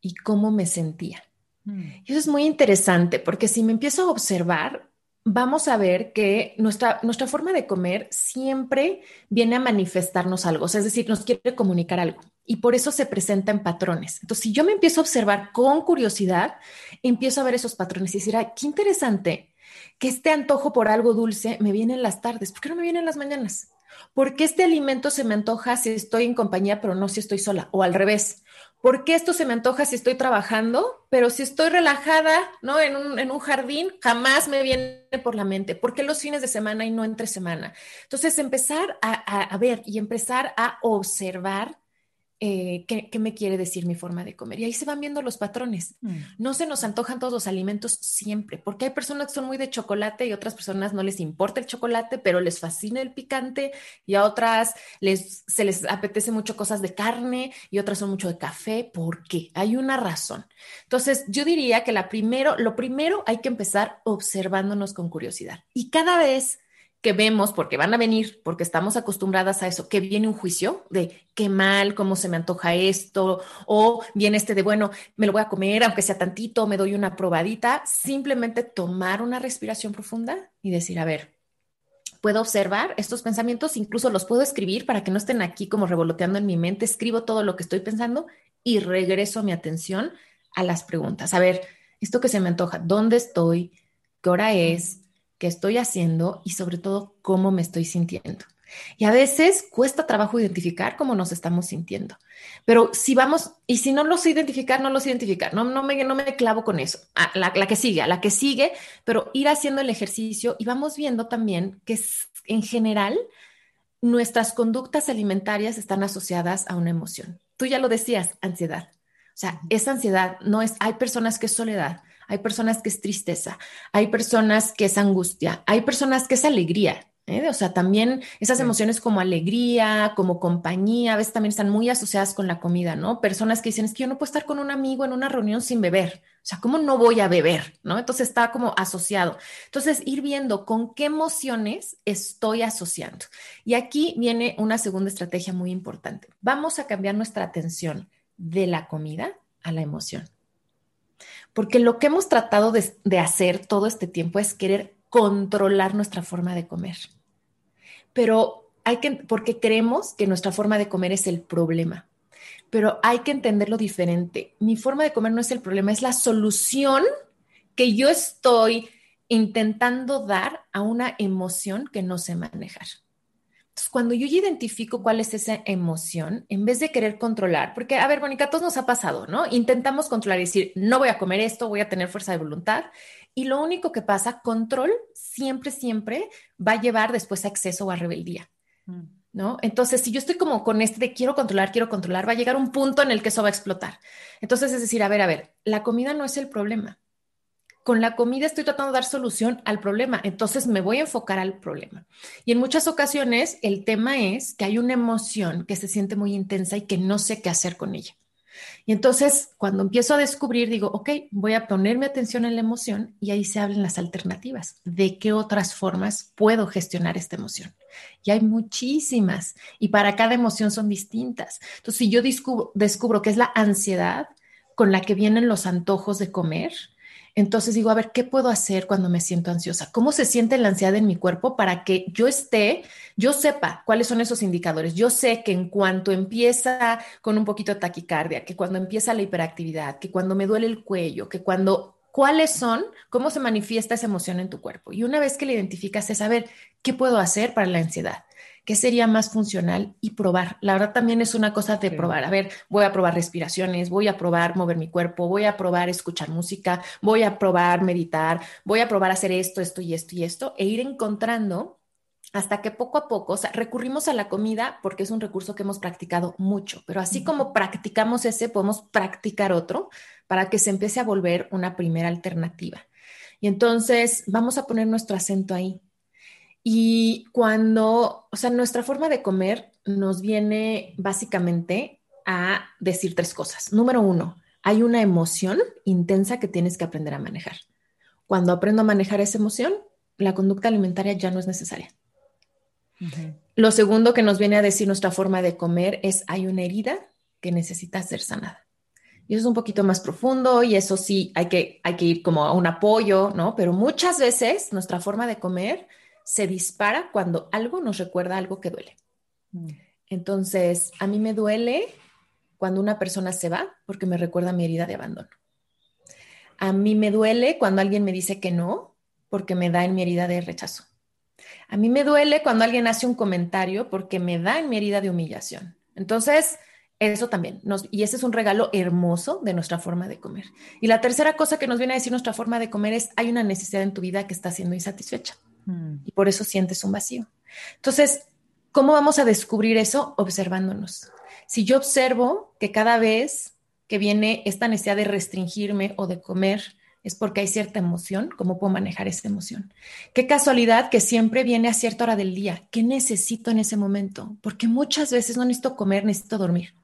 [SPEAKER 1] ¿Y cómo me sentía? Mm. Y eso es muy interesante porque si me empiezo a observar, vamos a ver que nuestra, nuestra forma de comer siempre viene a manifestarnos algo, es decir, nos quiere comunicar algo y por eso se presenta en patrones. Entonces, si yo me empiezo a observar con curiosidad, empiezo a ver esos patrones y decir, qué interesante que este antojo por algo dulce me viene en las tardes, ¿por qué no me viene en las mañanas? ¿Por qué este alimento se me antoja si estoy en compañía, pero no si estoy sola? O al revés. ¿Por qué esto se me antoja si estoy trabajando, pero si estoy relajada, ¿no? En un, jardín, jamás me viene por la mente. ¿Por qué los fines de semana y no entre semana? Entonces, empezar a ver y empezar a observar eh, ¿qué, me quiere decir mi forma de comer. Y ahí se van viendo los patrones. Mm. No se nos antojan todos los alimentos siempre, porque hay personas que son muy de chocolate y otras personas no les importa el chocolate, pero les fascina el picante y a otras les, se les apetece mucho cosas de carne y otras son mucho de café. ¿Por qué? Hay una razón. Entonces, yo diría que la primero, lo primero hay que empezar observándonos con curiosidad. Y cada vez que vemos, porque van a venir, porque estamos acostumbradas a eso, que viene un juicio de qué mal, cómo se me antoja esto, o viene este de, bueno, me lo voy a comer, aunque sea tantito, me doy una probadita, simplemente tomar una respiración profunda y decir, a ver, puedo observar estos pensamientos, incluso los puedo escribir para que no estén aquí como revoloteando en mi mente, escribo todo lo que estoy pensando y regreso mi atención a las preguntas. A ver, esto que se me antoja, ¿dónde estoy? ¿Qué hora es? ¿Qué estoy haciendo? Y sobre todo, ¿cómo me estoy sintiendo? Y a veces cuesta trabajo identificar cómo nos estamos sintiendo. Pero si vamos, y si no los identificar, no los identificar, no, no, me, no me clavo con eso. A la, la, que sigue, a la que sigue, pero ir haciendo el ejercicio y vamos viendo también que en general nuestras conductas alimentarias están asociadas a una emoción. Tú ya lo decías, ansiedad. O sea, esa ansiedad no es, hay personas que es soledad, hay personas que es tristeza, hay personas que es angustia, hay personas que es alegría. ¿eh? O sea, también esas emociones como alegría, como compañía, a veces también están muy asociadas con la comida, ¿no? Personas que dicen, es que yo no puedo estar con un amigo en una reunión sin beber. O sea, ¿cómo no voy a beber? ¿No? Entonces está como asociado. Entonces, ir viendo con qué emociones estoy asociando. Y aquí viene una segunda estrategia muy importante. Vamos a cambiar nuestra atención de la comida a la emoción. Porque lo que hemos tratado de, hacer todo este tiempo es querer controlar nuestra forma de comer. Pero hay que, porque creemos que nuestra forma de comer es el problema. Pero hay que entenderlo diferente. Mi forma de comer no es el problema, es la solución que yo estoy intentando dar a una emoción que no sé manejar. Entonces, cuando yo identifico cuál es esa emoción, en vez de querer controlar, porque, a ver, Mónica, todos nos ha pasado, ¿no? Intentamos controlar y decir, no voy a comer esto, voy a tener fuerza de voluntad. Y lo único que pasa, control siempre, siempre va a llevar después a exceso o a rebeldía. Mm. ¿No? Entonces, si yo estoy como con este de quiero controlar, quiero controlar, va a llegar un punto en el que eso va a explotar. Entonces, es decir, a ver, a ver, la comida no es el problema con la comida estoy tratando de dar solución al problema, entonces me voy a enfocar al problema. Y en muchas ocasiones el tema es que hay una emoción que se siente muy intensa y que no sé qué hacer con ella. Y entonces cuando empiezo a descubrir, digo, ok, voy a poner mi atención en la emoción y ahí se hablan las alternativas. ¿De qué otras formas puedo gestionar esta emoción? Y hay muchísimas y para cada emoción son distintas. Entonces, si yo descubro, descubro que es la ansiedad con la que vienen los antojos de comer, entonces digo, a ver, ¿qué puedo hacer cuando me siento ansiosa? ¿Cómo se siente la ansiedad en mi cuerpo para que yo esté, yo sepa cuáles son esos indicadores? Yo sé que en cuanto empieza con un poquito de taquicardia, que cuando empieza la hiperactividad, que cuando me duele el cuello, que cuando cuáles son, cómo se manifiesta esa emoción en tu cuerpo. Y una vez que la identificas es saber qué puedo hacer para la ansiedad qué sería más funcional y probar. La verdad también es una cosa de probar. A ver, voy a probar respiraciones, voy a probar mover mi cuerpo, voy a probar escuchar música, voy a probar meditar, voy a probar hacer esto, esto y esto y esto e ir encontrando hasta que poco a poco, o sea, recurrimos a la comida porque es un recurso que hemos practicado mucho, pero así como practicamos ese, podemos practicar otro para que se empiece a volver una primera alternativa. Y entonces vamos a poner nuestro acento ahí. Y cuando, o sea, nuestra forma de comer nos viene básicamente a decir tres cosas. Número uno, hay una emoción intensa que tienes que aprender a manejar. Cuando aprendo a manejar esa emoción, la conducta alimentaria ya no es necesaria. Lo segundo que nos viene a decir nuestra forma de comer es hay una herida que necesita ser sanada. Y eso es un poquito más profundo y eso sí hay que, hay que ir como a un apoyo, ¿no? Pero muchas veces nuestra forma de comer se dispara cuando algo nos recuerda algo que duele. Mm. Entonces, a mí me duele cuando una persona se va porque me recuerda mi herida de abandono. A mí me duele cuando alguien me dice que no porque me da en mi herida de rechazo. A mí me duele cuando alguien hace un comentario porque me da en mi herida de humillación. Entonces, eso también. y ese es un regalo hermoso de nuestra forma de comer. Y la tercera cosa que nos viene a decir nuestra forma de comer es, hay una necesidad en tu vida que está siendo insatisfecha. Y por eso sientes un vacío. Entonces, ¿cómo vamos a descubrir eso? Observándonos. Si yo observo que cada vez que viene esta necesidad de restringirme o de comer, es porque hay cierta emoción, ¿cómo puedo manejar esa emoción? Qué casualidad que siempre viene a cierta hora del día. ¿Qué necesito en ese momento? Porque muchas veces no necesito comer, necesito dormir.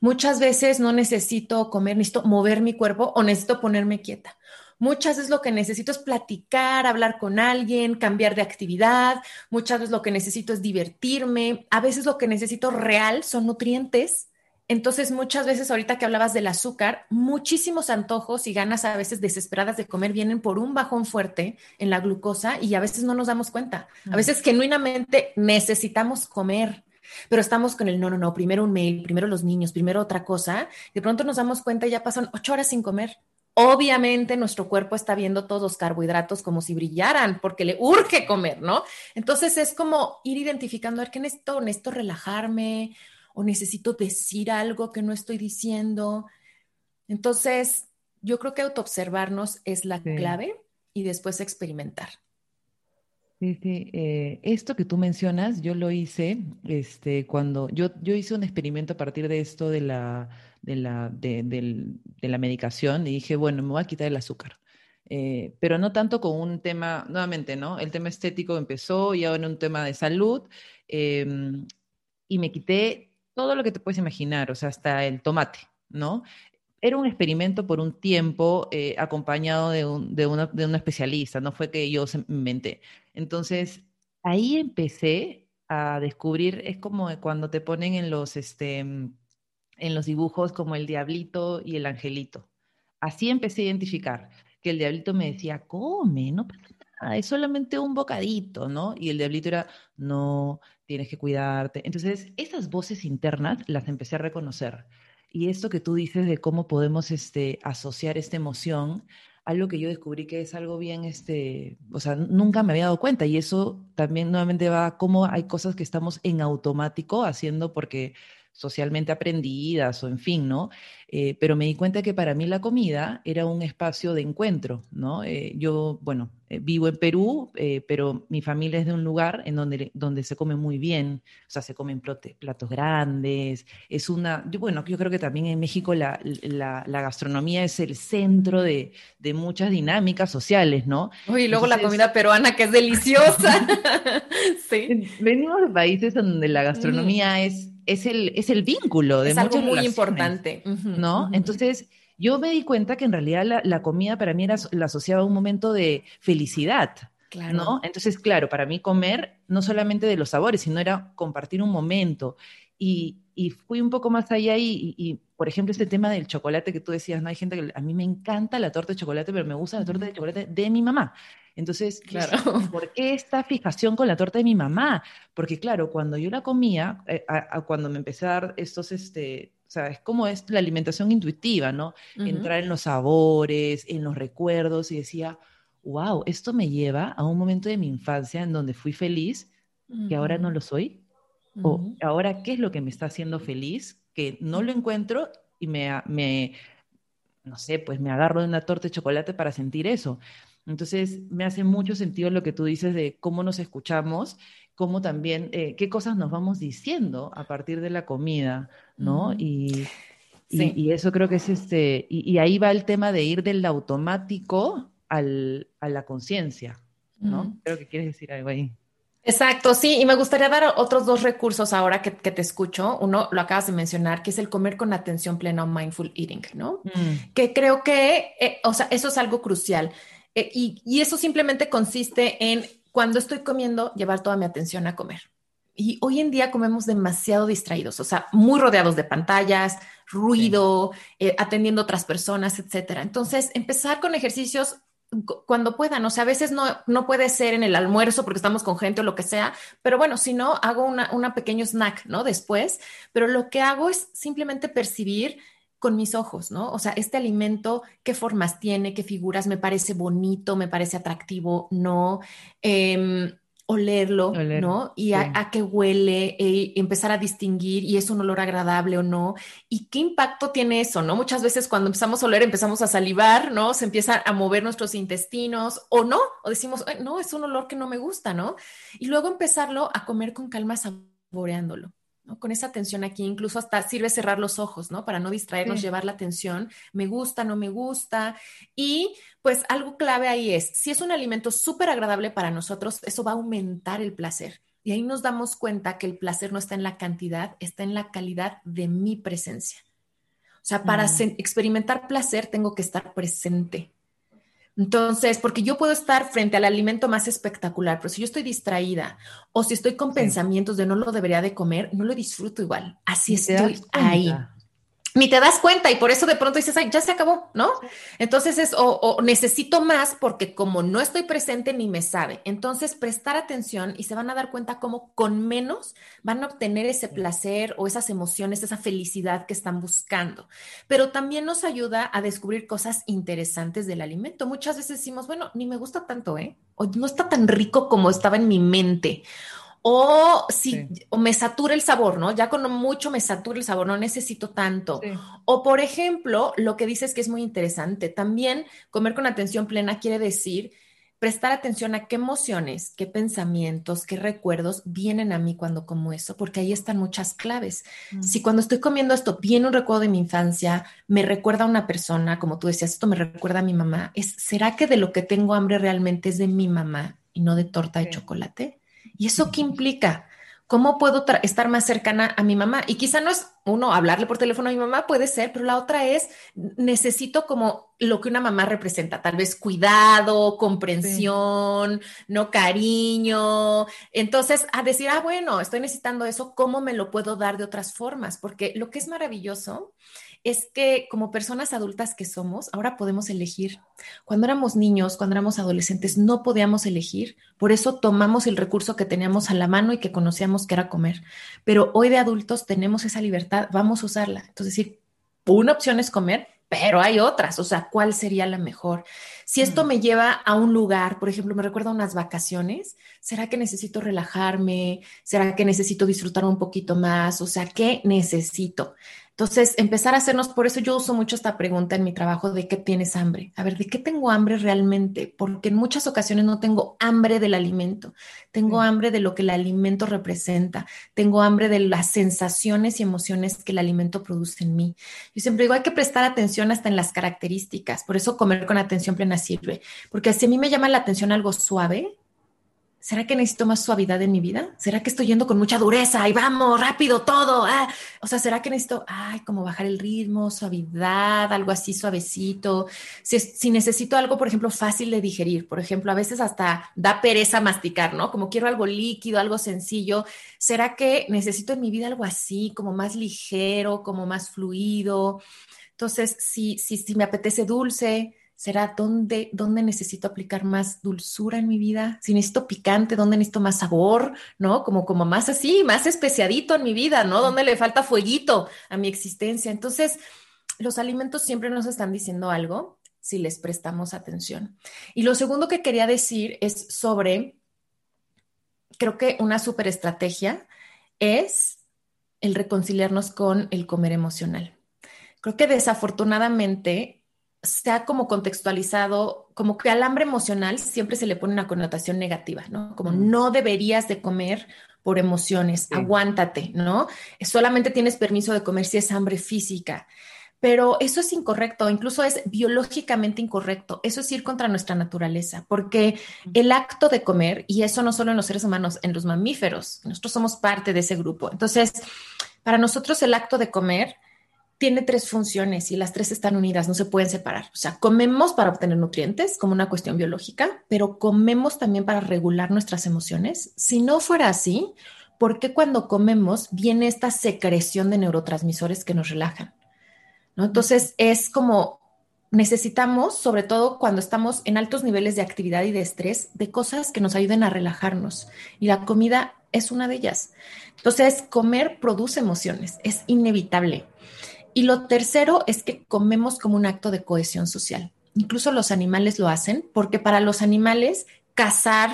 [SPEAKER 1] Muchas veces no necesito comer, necesito mover mi cuerpo o necesito ponerme quieta. Muchas veces lo que necesito es platicar, hablar con alguien, cambiar de actividad. Muchas veces lo que necesito es divertirme. A veces lo que necesito real son nutrientes Entonces, muchas veces, ahorita que hablabas del azúcar, muchísimos antojos y ganas a veces desesperadas de comer vienen por un bajón fuerte en la glucosa y a veces no nos damos cuenta. A veces genuinamente necesitamos comer, pero estamos con el no, no, no, primero un mail, primero los niños, primero otra cosa. De pronto nos damos cuenta y ya pasan ocho horas sin comer. Obviamente nuestro cuerpo está viendo todos los carbohidratos como si brillaran porque le urge comer, ¿no? Entonces es como ir identificando, a ver, ¿qué necesito? Necesito relajarme o necesito decir algo que no estoy diciendo. Entonces, yo creo que autoobservarnos es la clave y después experimentar.
[SPEAKER 2] Sí, sí. Eh, esto que tú mencionas, yo lo hice este, cuando yo, yo hice un experimento a partir de esto de la, de la, de, la medicación y dije, bueno, me voy a quitar el azúcar. Eh, pero no tanto con un tema, nuevamente, ¿no? El tema estético empezó y ahora un tema de salud em, y me quité todo lo que te puedes imaginar, o sea, hasta el tomate, ¿no? Era un experimento por un tiempo eh, acompañado de, un, de, una, de una especialista, no fue que yo se inventé. Entonces, ahí empecé a descubrir, es como cuando te ponen en los, este, los dibujos como el diablito y el angelito. Así empecé a identificar que el diablito me decía, come, no pasa nada, es solamente un bocadito, ¿no? Y el diablito era, no, tienes que cuidarte. Entonces, esas voces internas las empecé a reconocer. Y esto que tú dices de cómo podemos este, asociar esta emoción, algo que yo descubrí que es algo bien, este, o sea, nunca me había dado cuenta. Y eso también nuevamente va a cómo hay cosas que estamos en automático haciendo porque socialmente aprendidas o en fin, ¿no? Eh, pero me di cuenta que para mí la comida era un espacio de encuentro, ¿no? Eh, yo, bueno, eh, vivo en Perú, eh, pero mi familia es de un lugar en donde, donde se come muy bien, o sea, se comen platos grandes, es una, yo, bueno, yo creo que también en México la, la, gastronomía es el centro de, de, muchas dinámicas sociales, ¿no?
[SPEAKER 1] Uy, y luego la comida peruana que es deliciosa.
[SPEAKER 2] sí. Venimos de países donde la gastronomía es, es, el, es el vínculo de
[SPEAKER 1] es algo muy importante,
[SPEAKER 2] ¿no? Entonces yo me di cuenta que en realidad la, comida para mí era la asociaba a un momento de felicidad. Claro. ¿no? Entonces, claro, para mí comer no solamente de los sabores, sino era compartir un momento. Y, fui un poco más allá y, por ejemplo, este tema del chocolate que tú decías, ¿no? Hay gente que a mí me encanta la torta de chocolate, pero me gusta la torta de chocolate de mi mamá. Entonces, claro. ¿por qué esta fijación con la torta de mi mamá? Porque, claro, cuando yo la comía, eh, cuando me empecé a dar estos, este, o sea, es como es la alimentación intuitiva, ¿no? Entrar en los sabores, en los recuerdos y decía, wow, esto me lleva a un momento de mi infancia en donde fui feliz, que ahora no lo soy. O ahora, ¿qué es lo que me está haciendo feliz? Que no lo encuentro y me, me, no sé, pues me agarro de una torta de chocolate para sentir eso. Entonces, me hace mucho sentido lo que tú dices de cómo nos escuchamos cómo también, eh, qué cosas nos vamos diciendo a partir de la comida, ¿no? y, y, eso creo que es este, y, ahí va el tema de ir del automático al, a la conciencia, ¿no? Creo que quieres decir algo ahí.
[SPEAKER 1] Exacto, sí, y me gustaría dar otros dos recursos ahora que, te escucho. Uno lo acabas de mencionar, que es el comer con atención plena o mindful eating, ¿no? Mm. Que creo que, eh, o sea, eso es algo crucial. Eh, y, y, eso simplemente consiste en cuando estoy comiendo, llevar toda mi atención a comer. Y hoy en día comemos demasiado distraídos, o sea, muy rodeados de pantallas, ruido, eh, atendiendo a otras personas, etcétera. Entonces, empezar con ejercicios cuando puedan, o sea, a veces no, no puede ser en el almuerzo porque estamos con gente o lo que sea, pero bueno, si no, hago una, una pequeño snack, ¿no? Después, pero lo que hago es simplemente percibir con mis ojos, ¿no? O sea, este alimento, qué formas tiene, qué figuras, me parece bonito, me parece atractivo, no. Eh, olerlo, ¿no? Y a, qué huele, e empezar a distinguir y es un olor agradable o no. Y qué impacto tiene eso, ¿no? Muchas veces cuando empezamos a oler empezamos a salivar, ¿no? Se empieza a mover nuestros intestinos o no, o decimos, no, es un olor que no me gusta, ¿no? Y luego empezarlo a comer con calma saboreándolo. Con esa atención aquí, incluso hasta sirve cerrar los ojos, ¿no? Para no distraernos, llevar la atención, me gusta, no me gusta. Y pues algo clave ahí es, si es un alimento súper agradable para nosotros, eso va a aumentar el placer. Y ahí nos damos cuenta que el placer no está en la cantidad, está en la calidad de mi presencia. O sea, para mm. experimentar placer tengo que estar presente. Entonces, porque yo puedo estar frente al alimento más espectacular, pero si yo estoy distraída o si estoy con pensamientos de no lo debería de comer, no lo disfruto igual. Así estoy ahí. Ni te das cuenta y por eso de pronto dices, ay, ya se acabó, ¿no? Entonces es, o, necesito más porque como no estoy presente ni me sabe. Entonces prestar atención y se van a dar cuenta cómo con menos van a obtener ese placer o esas emociones, esa felicidad que están buscando. Pero también nos ayuda a descubrir cosas interesantes del alimento. Muchas veces decimos, bueno, ni me gusta tanto, ¿eh? O no está tan rico como estaba en mi mente o si o me satura el sabor, ¿no? Ya con mucho me satura el sabor, no necesito tanto. O por ejemplo, lo que dices que es muy interesante, también comer con atención plena quiere decir prestar atención a qué emociones, qué pensamientos, qué recuerdos vienen a mí cuando como eso, porque ahí están muchas claves. Mm. Si cuando estoy comiendo esto viene un recuerdo de mi infancia, me recuerda a una persona, como tú decías, esto me recuerda a mi mamá, es ¿será que de lo que tengo hambre realmente es de mi mamá y no de torta de chocolate? ¿Y eso qué implica? ¿Cómo puedo estar más cercana a mi mamá? Y quizá no es uno hablarle por teléfono a mi mamá, puede ser, pero la otra es necesito como lo que una mamá representa, tal vez cuidado, comprensión, no cariño. Entonces, a decir, ah, bueno, estoy necesitando eso, ¿cómo me lo puedo dar de otras formas? Porque lo que es maravilloso es que como personas adultas que somos, ahora podemos elegir. Cuando éramos niños, cuando éramos adolescentes, no podíamos elegir. Por eso tomamos el recurso que teníamos a la mano y que conocíamos que era comer. Pero hoy de adultos tenemos esa libertad, vamos a usarla. Entonces, decir, una opción es comer, pero hay otras. O sea, ¿cuál sería la mejor? Si esto mm. me lleva a un lugar, por ejemplo, me recuerda a unas vacaciones, ¿será que necesito relajarme? ¿Será que necesito disfrutar un poquito más? O sea, ¿qué necesito? Entonces, empezar a hacernos, por eso yo uso mucho esta pregunta en mi trabajo de qué tienes hambre. A ver, ¿de qué tengo hambre realmente? Porque en muchas ocasiones no tengo hambre del alimento, tengo hambre de lo que el alimento representa, tengo hambre de las sensaciones y emociones que el alimento produce en mí. Yo siempre digo, hay que prestar atención hasta en las características, por eso comer con atención plena sirve, porque si a mí me llama la atención algo suave, ¿será que necesito más suavidad en mi vida? ¿Será que estoy yendo con mucha dureza y vamos rápido todo? Ah, o sea, ¿será que necesito, ay, como bajar el ritmo, suavidad, algo así suavecito? Si, si, necesito algo, por ejemplo, fácil de digerir, por ejemplo, a veces hasta da pereza masticar, ¿no? Como quiero algo líquido, algo sencillo. ¿Será que necesito en mi vida algo así, como más ligero, como más fluido? Entonces, si, si, si me apetece dulce, ¿Será dónde, dónde necesito aplicar más dulzura en mi vida? Si necesito picante, ¿dónde necesito más sabor? ¿No? Como, como más así, más especiadito en mi vida, ¿no? ¿Dónde le falta fueguito a mi existencia? Entonces, los alimentos siempre nos están diciendo algo si les prestamos atención. Y lo segundo que quería decir es sobre, creo que una super estrategia es el reconciliarnos con el comer emocional. Creo que desafortunadamente se ha como contextualizado, como que al hambre emocional siempre se le pone una connotación negativa, ¿no? Como mm. no deberías de comer por emociones, aguántate, ¿no? Solamente tienes permiso de comer si es hambre física. Pero eso es incorrecto, incluso es biológicamente incorrecto. Eso es ir contra nuestra naturaleza, porque el acto de comer, y eso no solo en los seres humanos, en los mamíferos, nosotros somos parte de ese grupo. Entonces, para nosotros el acto de comer tiene tres funciones y las tres están unidas, no se pueden separar. O sea, comemos para obtener nutrientes como una cuestión biológica, pero comemos también para regular nuestras emociones. Si no fuera así, ¿por qué cuando comemos viene esta secreción de neurotransmisores que nos relajan? ¿No? Entonces es como necesitamos, sobre todo cuando estamos en altos niveles de actividad y de estrés, de cosas que nos ayuden a relajarnos. Y la comida es una de ellas. Entonces, comer produce emociones, es inevitable. Y lo tercero es que comemos como un acto de cohesión social. Incluso los animales lo hacen porque para los animales cazar,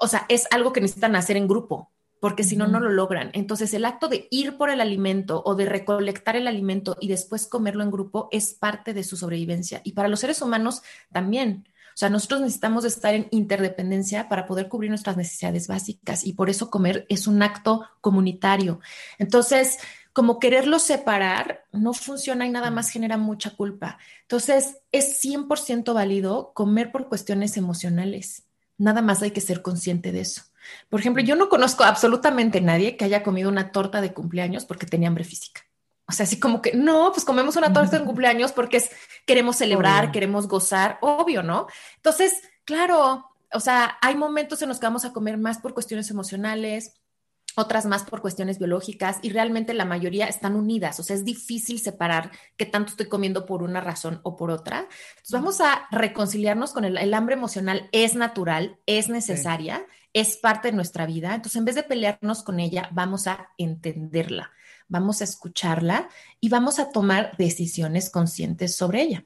[SPEAKER 1] o sea, es algo que necesitan hacer en grupo, porque si no, no lo logran. Entonces, el acto de ir por el alimento o de recolectar el alimento y después comerlo en grupo es parte de su sobrevivencia. Y para los seres humanos también. O sea, nosotros necesitamos estar en interdependencia para poder cubrir nuestras necesidades básicas y por eso comer es un acto comunitario. Entonces, como quererlo separar no funciona y nada más genera mucha culpa. Entonces, es 100% válido comer por cuestiones emocionales. Nada más hay que ser consciente de eso. Por ejemplo, yo no conozco absolutamente nadie que haya comido una torta de cumpleaños porque tenía hambre física. O sea, así como que no, pues comemos una torta de cumpleaños porque es, queremos celebrar, queremos gozar, obvio, ¿no? Entonces, claro, o sea, hay momentos en los que vamos a comer más por cuestiones emocionales, otras más por cuestiones biológicas y realmente la mayoría están unidas, o sea, es difícil separar qué tanto estoy comiendo por una razón o por otra. Entonces vamos a reconciliarnos con el, el hambre emocional, es natural, es necesaria, es parte de nuestra vida, entonces en vez de pelearnos con ella, vamos a entenderla, vamos a escucharla y vamos a tomar decisiones conscientes sobre ella.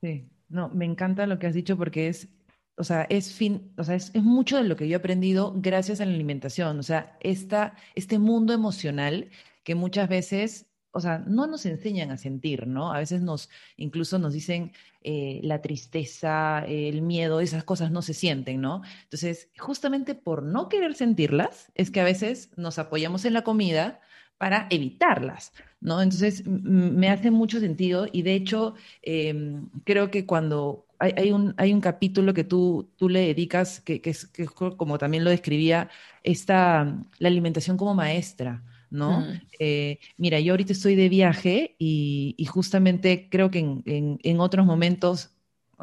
[SPEAKER 2] Sí, no, me encanta lo que has dicho porque es o sea, es, fin, o sea, es, mucho de lo que yo he aprendido gracias a la alimentación. O sea, esta, este mundo emocional que muchas veces, o sea, no nos enseñan a sentir, ¿no? A veces nos, incluso nos dicen eh, la tristeza, el miedo, esas cosas no se sienten, ¿no? Entonces, justamente por no querer sentirlas, es que a veces nos apoyamos en la comida para evitarlas, ¿no? Entonces, me hace mucho sentido y de hecho, em, creo que cuando, hay, un, hay un capítulo que tú, tú le dedicas, que, es, como también lo describía, esta, la alimentación como maestra, ¿no? Eh, mira, yo ahorita estoy de viaje y, justamente creo que en, otros momentos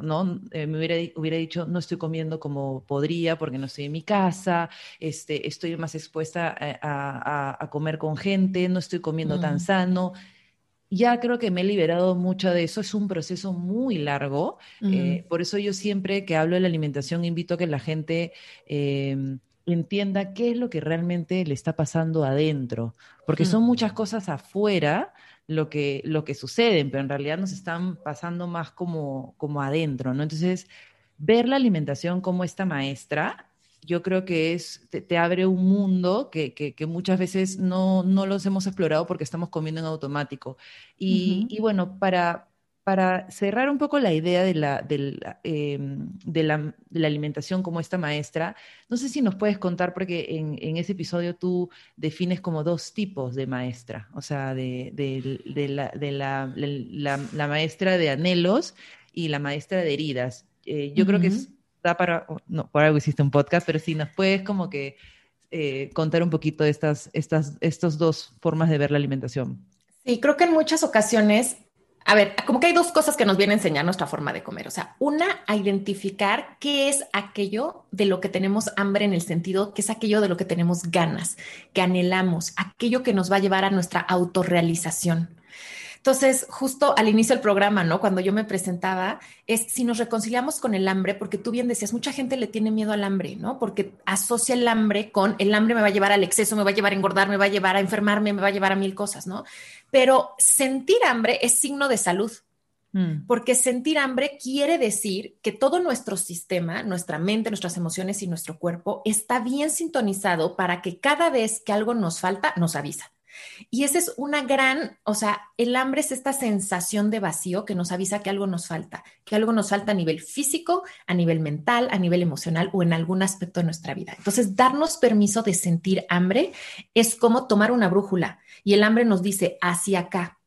[SPEAKER 2] ¿no? Eh, me hubiera, hubiera, dicho, no estoy comiendo como podría porque no estoy en mi casa, este, estoy más expuesta a, comer con gente, no estoy comiendo tan sano ya creo que me he liberado mucho de eso. Es un proceso muy largo. Eh, por eso yo siempre que hablo de la alimentación invito a que la gente em, entienda qué es lo que realmente le está pasando adentro. Porque son muchas cosas afuera lo que, lo que suceden, pero en realidad nos están pasando más como, como adentro, ¿no? Entonces, ver la alimentación como esta maestra yo creo que es, te, abre un mundo que, que, muchas veces no, no, los hemos explorado porque estamos comiendo en automático. Y, y bueno, para, para cerrar un poco la idea de la, em, de, la, de la, alimentación como esta maestra, no sé si nos puedes contar, porque en, en ese episodio tú defines como dos tipos de maestra, o sea, de, de la, la, la, maestra de anhelos y la maestra de heridas. Eh, yo creo que es da para, no, por algo hiciste un podcast, pero si nos puedes como que eh, contar un poquito estas, estas, estas dos formas de ver la alimentación.
[SPEAKER 1] Sí, creo que en muchas ocasiones, a ver, como que hay dos cosas que nos viene a enseñar nuestra forma de comer. O sea, una, a identificar qué es aquello de lo que tenemos hambre en el sentido, que es aquello de lo que tenemos ganas, que anhelamos, aquello que nos va a llevar a nuestra autorrealización. Entonces, justo al inicio del programa, ¿no? Cuando yo me presentaba, es si nos reconciliamos con el hambre, porque tú bien decías, mucha gente le tiene miedo al hambre, ¿no? Porque asocia el hambre con el hambre me va a llevar al exceso, me va a llevar a engordar, me va a llevar a enfermarme, me va a llevar a mil cosas, ¿no? Pero sentir hambre es signo de salud. Mm. Porque sentir hambre quiere decir que todo nuestro sistema, nuestra mente, nuestras emociones y nuestro cuerpo está bien sintonizado para que cada vez que algo nos falta, nos avisa. Y esa es una gran, o sea, el hambre es esta sensación de vacío que nos avisa que algo nos falta, que algo nos falta a nivel físico, a nivel mental, a nivel emocional o en algún aspecto de nuestra vida. Entonces, darnos permiso de sentir hambre es como tomar una brújula y el hambre nos dice hacia acá.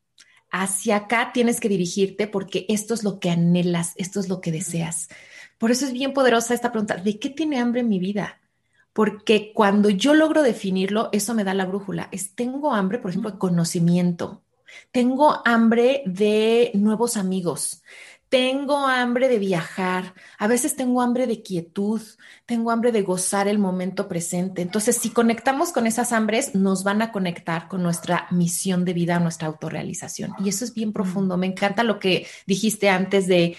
[SPEAKER 1] Hacia acá tienes que dirigirte porque esto es lo que anhelas, esto es lo que deseas. Por eso es bien poderosa esta pregunta, ¿de qué tiene hambre mi vida? Porque cuando yo logro definirlo, eso me da la brújula. Es, tengo hambre, por ejemplo, de conocimiento, tengo hambre de nuevos amigos, tengo hambre de viajar, a veces tengo hambre de quietud, tengo hambre de gozar el momento presente. Entonces, si conectamos con esas hambres, nos van a conectar con nuestra misión de vida, nuestra autorrealización. Y eso es bien profundo. Me encanta lo que dijiste antes de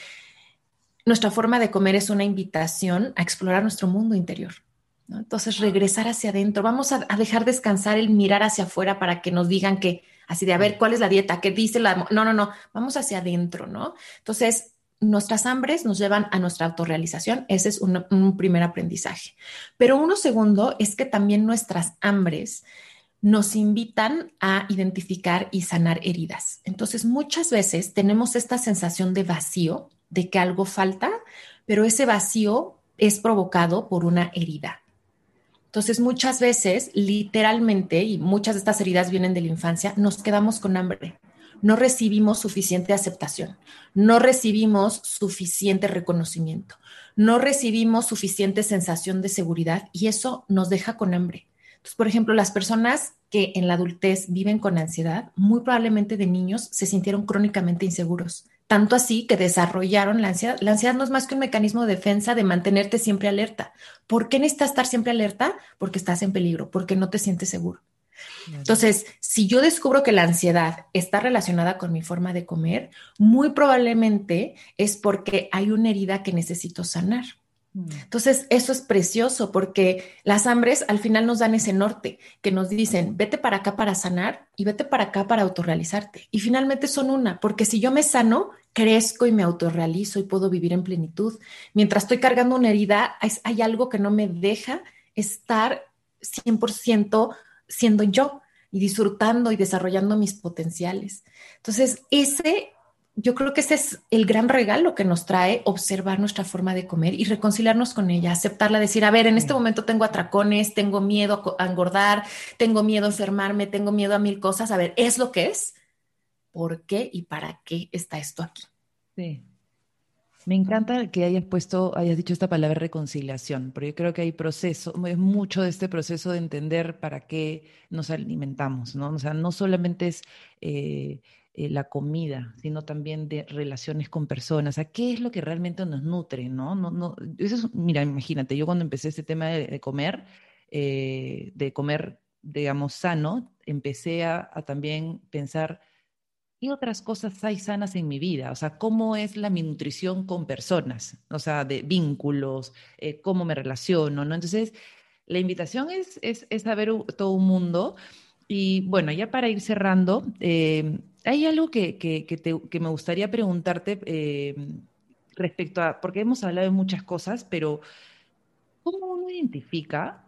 [SPEAKER 1] nuestra forma de comer es una invitación a explorar nuestro mundo interior. Entonces, regresar hacia adentro. Vamos a, dejar descansar el mirar hacia afuera para que nos digan que, así de, a ver, ¿cuál es la dieta? ¿Qué dice la...? No, no, no, vamos hacia adentro, ¿no? Entonces, nuestras hambres nos llevan a nuestra autorrealización. Ese es un, un primer aprendizaje. Pero uno segundo es que también nuestras hambres nos invitan a identificar y sanar heridas. Entonces, muchas veces tenemos esta sensación de vacío, de que algo falta, pero ese vacío es provocado por una herida. Entonces, muchas veces, literalmente, y muchas de estas heridas vienen de la infancia, nos quedamos con hambre. No recibimos suficiente aceptación, no recibimos suficiente reconocimiento, no recibimos suficiente sensación de seguridad y eso nos deja con hambre. Por ejemplo, las personas que en la adultez viven con ansiedad, muy probablemente de niños se sintieron crónicamente inseguros, tanto así que desarrollaron la ansiedad. La ansiedad no es más que un mecanismo de defensa de mantenerte siempre alerta. ¿Por qué necesitas estar siempre alerta? Porque estás en peligro, porque no te sientes seguro. Entonces, si yo descubro que la ansiedad está relacionada con mi forma de comer, muy probablemente es porque hay una herida que necesito sanar. Mm. Entonces, eso es precioso porque las hambres al final nos dan ese norte, que nos dicen, vete para acá para sanar y vete para acá para autorrealizarte. Y finalmente son una, porque si yo me sano, crezco y me autorrealizo y puedo vivir en plenitud. Mientras estoy cargando una herida, hay, algo que no me deja estar 100% siendo yo y disfrutando y desarrollando mis potenciales. Entonces, ese, yo creo que ese es el gran regalo que nos trae observar nuestra forma de comer y reconciliarnos con ella, aceptarla, decir, a ver, en este momento tengo atracones, tengo miedo a engordar, tengo miedo a enfermarme, tengo miedo a mil cosas. A ver, ¿es lo que es? ¿Por qué y para qué está esto aquí?
[SPEAKER 2] Sí. Me encanta que hayas puesto, hayas dicho esta palabra reconciliación, porque yo creo que hay proceso, es mucho de este proceso de entender para qué nos alimentamos, ¿no? O sea, no solamente es eh, eh, la comida, sino también de relaciones con personas, a qué es lo que realmente nos nutre, ¿no? no, no eso mira, imagínate, yo cuando empecé este tema de, comer, eh, de comer, digamos, sano, empecé a también pensar ¿qué otras cosas hay sanas en mi vida? O sea, ¿cómo es la mi nutrición con personas? O sea, de vínculos, eh, cómo me relaciono, ¿no? Entonces, la invitación es, es, es saber todo un mundo. Y bueno, ya para ir cerrando, eh, hay algo que, que, que, me gustaría preguntarte eh, respecto a, porque hemos hablado de muchas cosas, pero ¿cómo uno identifica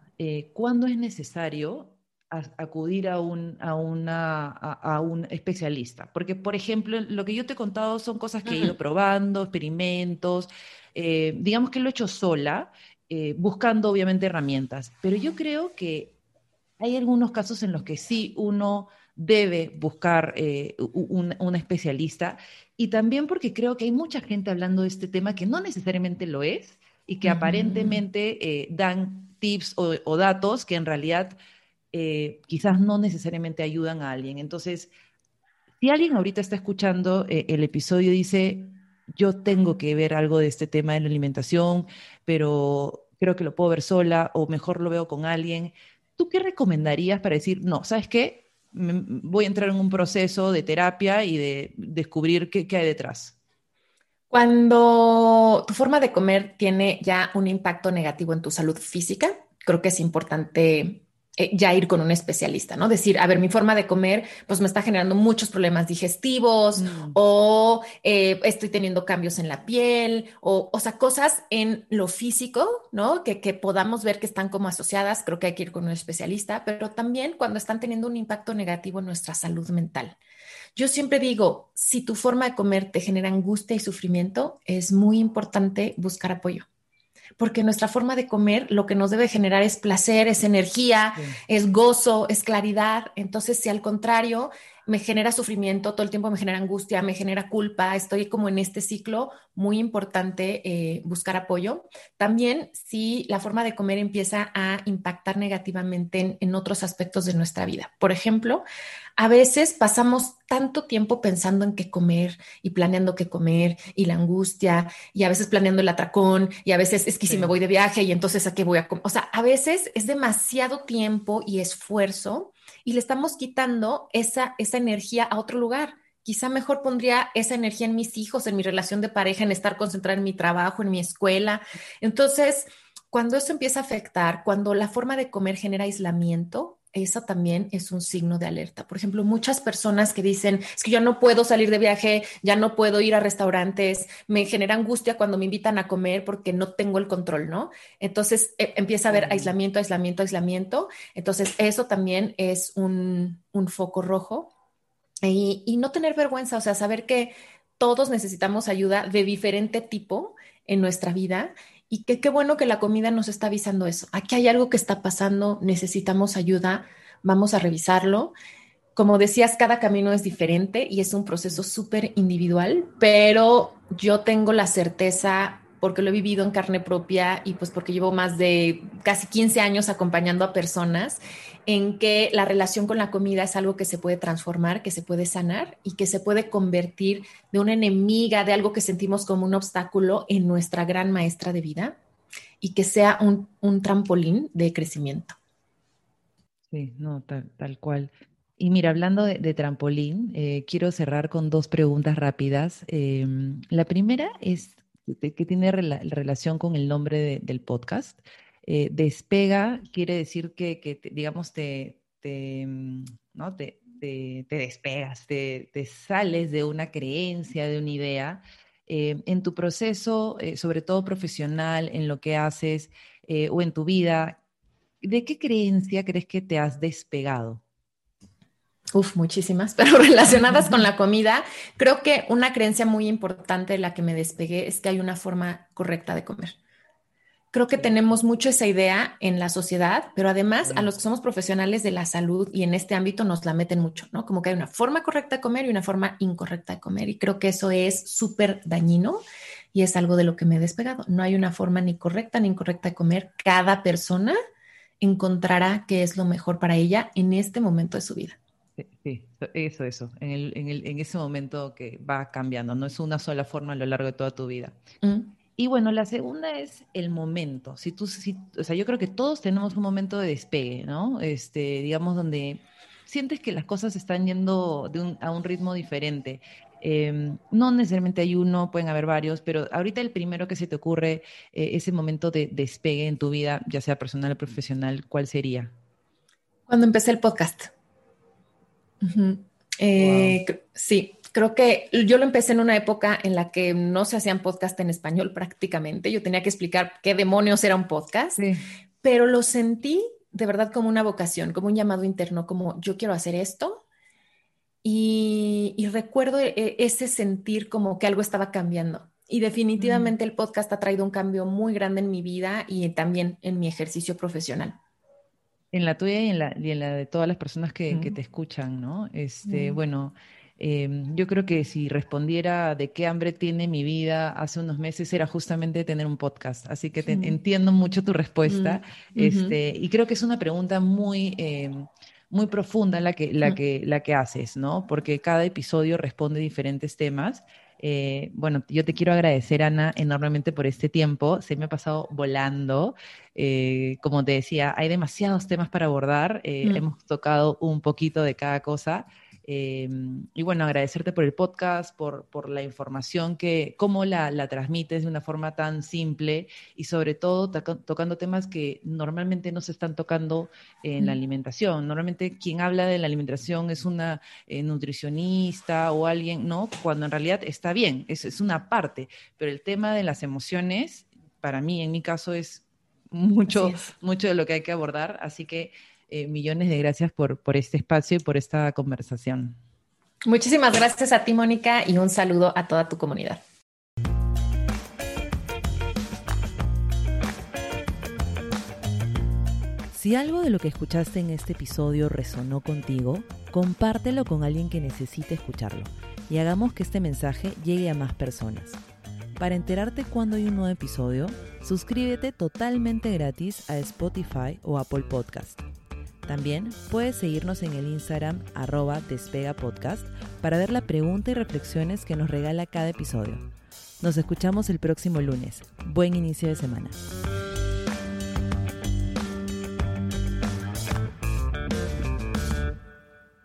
[SPEAKER 2] cuándo es necesario acudir a un, a, una, a, un especialista. Porque, por ejemplo, lo que yo te he contado son cosas que he ido probando, experimentos, eh, digamos que lo he hecho sola, eh, buscando obviamente herramientas, pero yo creo que hay algunos casos en los que sí uno debe buscar eh, un, especialista y también porque creo que hay mucha gente hablando de este tema que no necesariamente lo es y que aparentemente dan tips o, o datos que en realidad eh, quizás no necesariamente ayudan a alguien. Entonces, si alguien ahorita está escuchando eh, el episodio y dice, yo tengo que ver algo de este tema de la alimentación, pero creo que lo puedo ver sola o mejor lo veo con alguien, ¿tú qué recomendarías para decir, no, ¿sabes qué? Voy a entrar en un proceso de terapia y de descubrir qué, hay detrás?
[SPEAKER 1] Cuando tu forma de comer tiene ya un impacto negativo en tu salud física, creo que es importante eh, ya ir con un especialista, ¿no? Decir, a ver, mi forma de comer, pues me está generando muchos problemas digestivos mm. o eh, estoy teniendo cambios en la piel o, o sea, cosas en lo físico, ¿no? Que, que podamos ver que están como asociadas, creo que hay que ir con un especialista, pero también cuando están teniendo un impacto negativo en nuestra salud mental. Yo siempre digo, si tu forma de comer te genera angustia y sufrimiento, es muy importante buscar apoyo porque nuestra forma de comer lo que nos debe generar es placer, es energía, es gozo, es claridad. Entonces, si al contrario me genera sufrimiento, todo el tiempo me genera angustia, me genera culpa, estoy como en este ciclo, muy importante eh, buscar apoyo. También si la forma de comer empieza a impactar negativamente en, otros aspectos de nuestra vida. Por ejemplo, a veces pasamos tanto tiempo pensando en qué comer y planeando qué comer y la angustia y a veces planeando el atracón y a veces es que si me voy de viaje y entonces a qué voy a comer. O sea, a veces es demasiado tiempo y esfuerzo y le estamos quitando esa, esa energía a otro lugar. Quizá mejor pondría esa energía en mis hijos, en mi relación de pareja, en estar concentrada en mi trabajo, en mi escuela. Entonces, cuando eso empieza a afectar, cuando la forma de comer genera aislamiento, eso también es un signo de alerta. Por ejemplo, muchas personas que dicen, es que yo no puedo salir de viaje, ya no puedo ir a restaurantes, me genera angustia cuando me invitan a comer porque no tengo el control, ¿no? Entonces e, empieza a haber aislamiento, aislamiento, aislamiento. Entonces eso también es un, foco rojo. Y, y no tener vergüenza, o sea, saber que todos necesitamos ayuda de diferente tipo en nuestra vida y qué bueno que la comida nos está avisando eso. Aquí hay algo que está pasando, necesitamos ayuda, vamos a revisarlo. Como decías, cada camino es diferente y es un proceso súper individual, pero yo tengo la certeza porque lo he vivido en carne propia y pues porque llevo más de casi 15 años acompañando a personas en que la relación con la comida es algo que se puede transformar, que se puede sanar y que se puede convertir de una enemiga, de algo que sentimos como un obstáculo en nuestra gran maestra de vida y que sea un, trampolín de crecimiento.
[SPEAKER 2] Sí, no, tal, cual. Y mira, hablando de, trampolín, eh, quiero cerrar con dos preguntas rápidas. Em, la primera es que tiene relación con el nombre del podcast. Eh, despega quiere decir que, digamos, te, mm, ¿no? te, despegas, te, sales de una creencia, de una idea. Eh, en tu proceso, eh, sobre todo profesional, en lo que haces o en tu vida, ¿de qué creencia crees que te has despegado?
[SPEAKER 1] Uf, muchísimas, pero relacionadas con la comida, creo que una creencia muy importante de la que me despegué es que hay una forma correcta de comer. Creo que tenemos mucho esa idea en la sociedad, pero además a los que somos profesionales de la salud y en este ámbito nos la meten mucho, ¿no? Como que hay una forma correcta de comer y una forma incorrecta de comer. Y creo que eso es súper dañino y es algo de lo que me he despegado. No hay una forma ni correcta ni incorrecta de comer. Cada persona encontrará qué es lo mejor para ella en este momento de su vida.
[SPEAKER 2] Sí, eso, eso, en, el, en, el, en, ese momento que va cambiando, no es una sola forma a lo largo de toda tu vida. Mm. Y bueno, la segunda es el momento. Si tú, si, o sea, yo creo que todos tenemos un momento de despegue, ¿no? Este, digamos, donde sientes que las cosas están yendo de un, a un ritmo diferente. Em, no necesariamente hay uno, pueden haber varios, pero ahorita el primero que se te ocurre, eh, ese momento de despegue en tu vida, ya sea personal o profesional, ¿cuál sería?
[SPEAKER 1] Cuando empecé el podcast. Eh, sí, creo que yo lo empecé en una época en la que no se hacían podcast en español prácticamente. Yo tenía que explicar qué demonios era un podcast, pero lo sentí de verdad como una vocación, como un llamado interno, como yo quiero hacer esto. Y, recuerdo e, ese sentir como que algo estaba cambiando. Y definitivamente el podcast ha traído un cambio muy grande en mi vida y también en mi ejercicio profesional.
[SPEAKER 2] En la tuya y en la, y en la de todas las personas que, te escuchan, ¿no? Este, Bueno, em, yo creo que si respondiera de qué hambre tiene mi vida hace unos meses era justamente tener un podcast. Así que entiendo mucho tu respuesta. este, y creo que es una pregunta muy, em, muy profunda la que, la, que, la que haces, ¿no? Porque cada episodio responde diferentes temas. Eh, bueno, yo te quiero agradecer, Ana, enormemente por este tiempo. Se me ha pasado volando. Eh, como te decía, hay demasiados temas para abordar. Eh, mm. Hemos tocado un poquito de cada cosa. Em, y bueno, agradecerte por el podcast, por, por la información que, cómo la, la, transmites de una forma tan simple y sobre todo tocando temas que normalmente no se están tocando en la alimentación. Normalmente quien habla de la alimentación es una eh, nutricionista o alguien, ¿no? Cuando en realidad está bien, es, es una parte, pero el tema de las emociones, para mí, en mi caso, es mucho, mucho de lo que hay que abordar. Así que eh, millones de gracias por, por este espacio y por esta conversación.
[SPEAKER 1] Muchísimas gracias a ti, Mónica, y un saludo a toda tu comunidad.
[SPEAKER 2] Si algo de lo que escuchaste en este episodio resonó contigo, compártelo con alguien que necesite escucharlo y hagamos que este mensaje llegue a más personas. Para enterarte cuando hay un nuevo episodio, suscríbete totalmente gratis a Spotify o Apple Podcast. También puedes seguirnos en el Instagram arroba despegapodcast para ver la pregunta y reflexiones que nos regala cada episodio. Nos escuchamos el próximo lunes. Buen inicio de semana.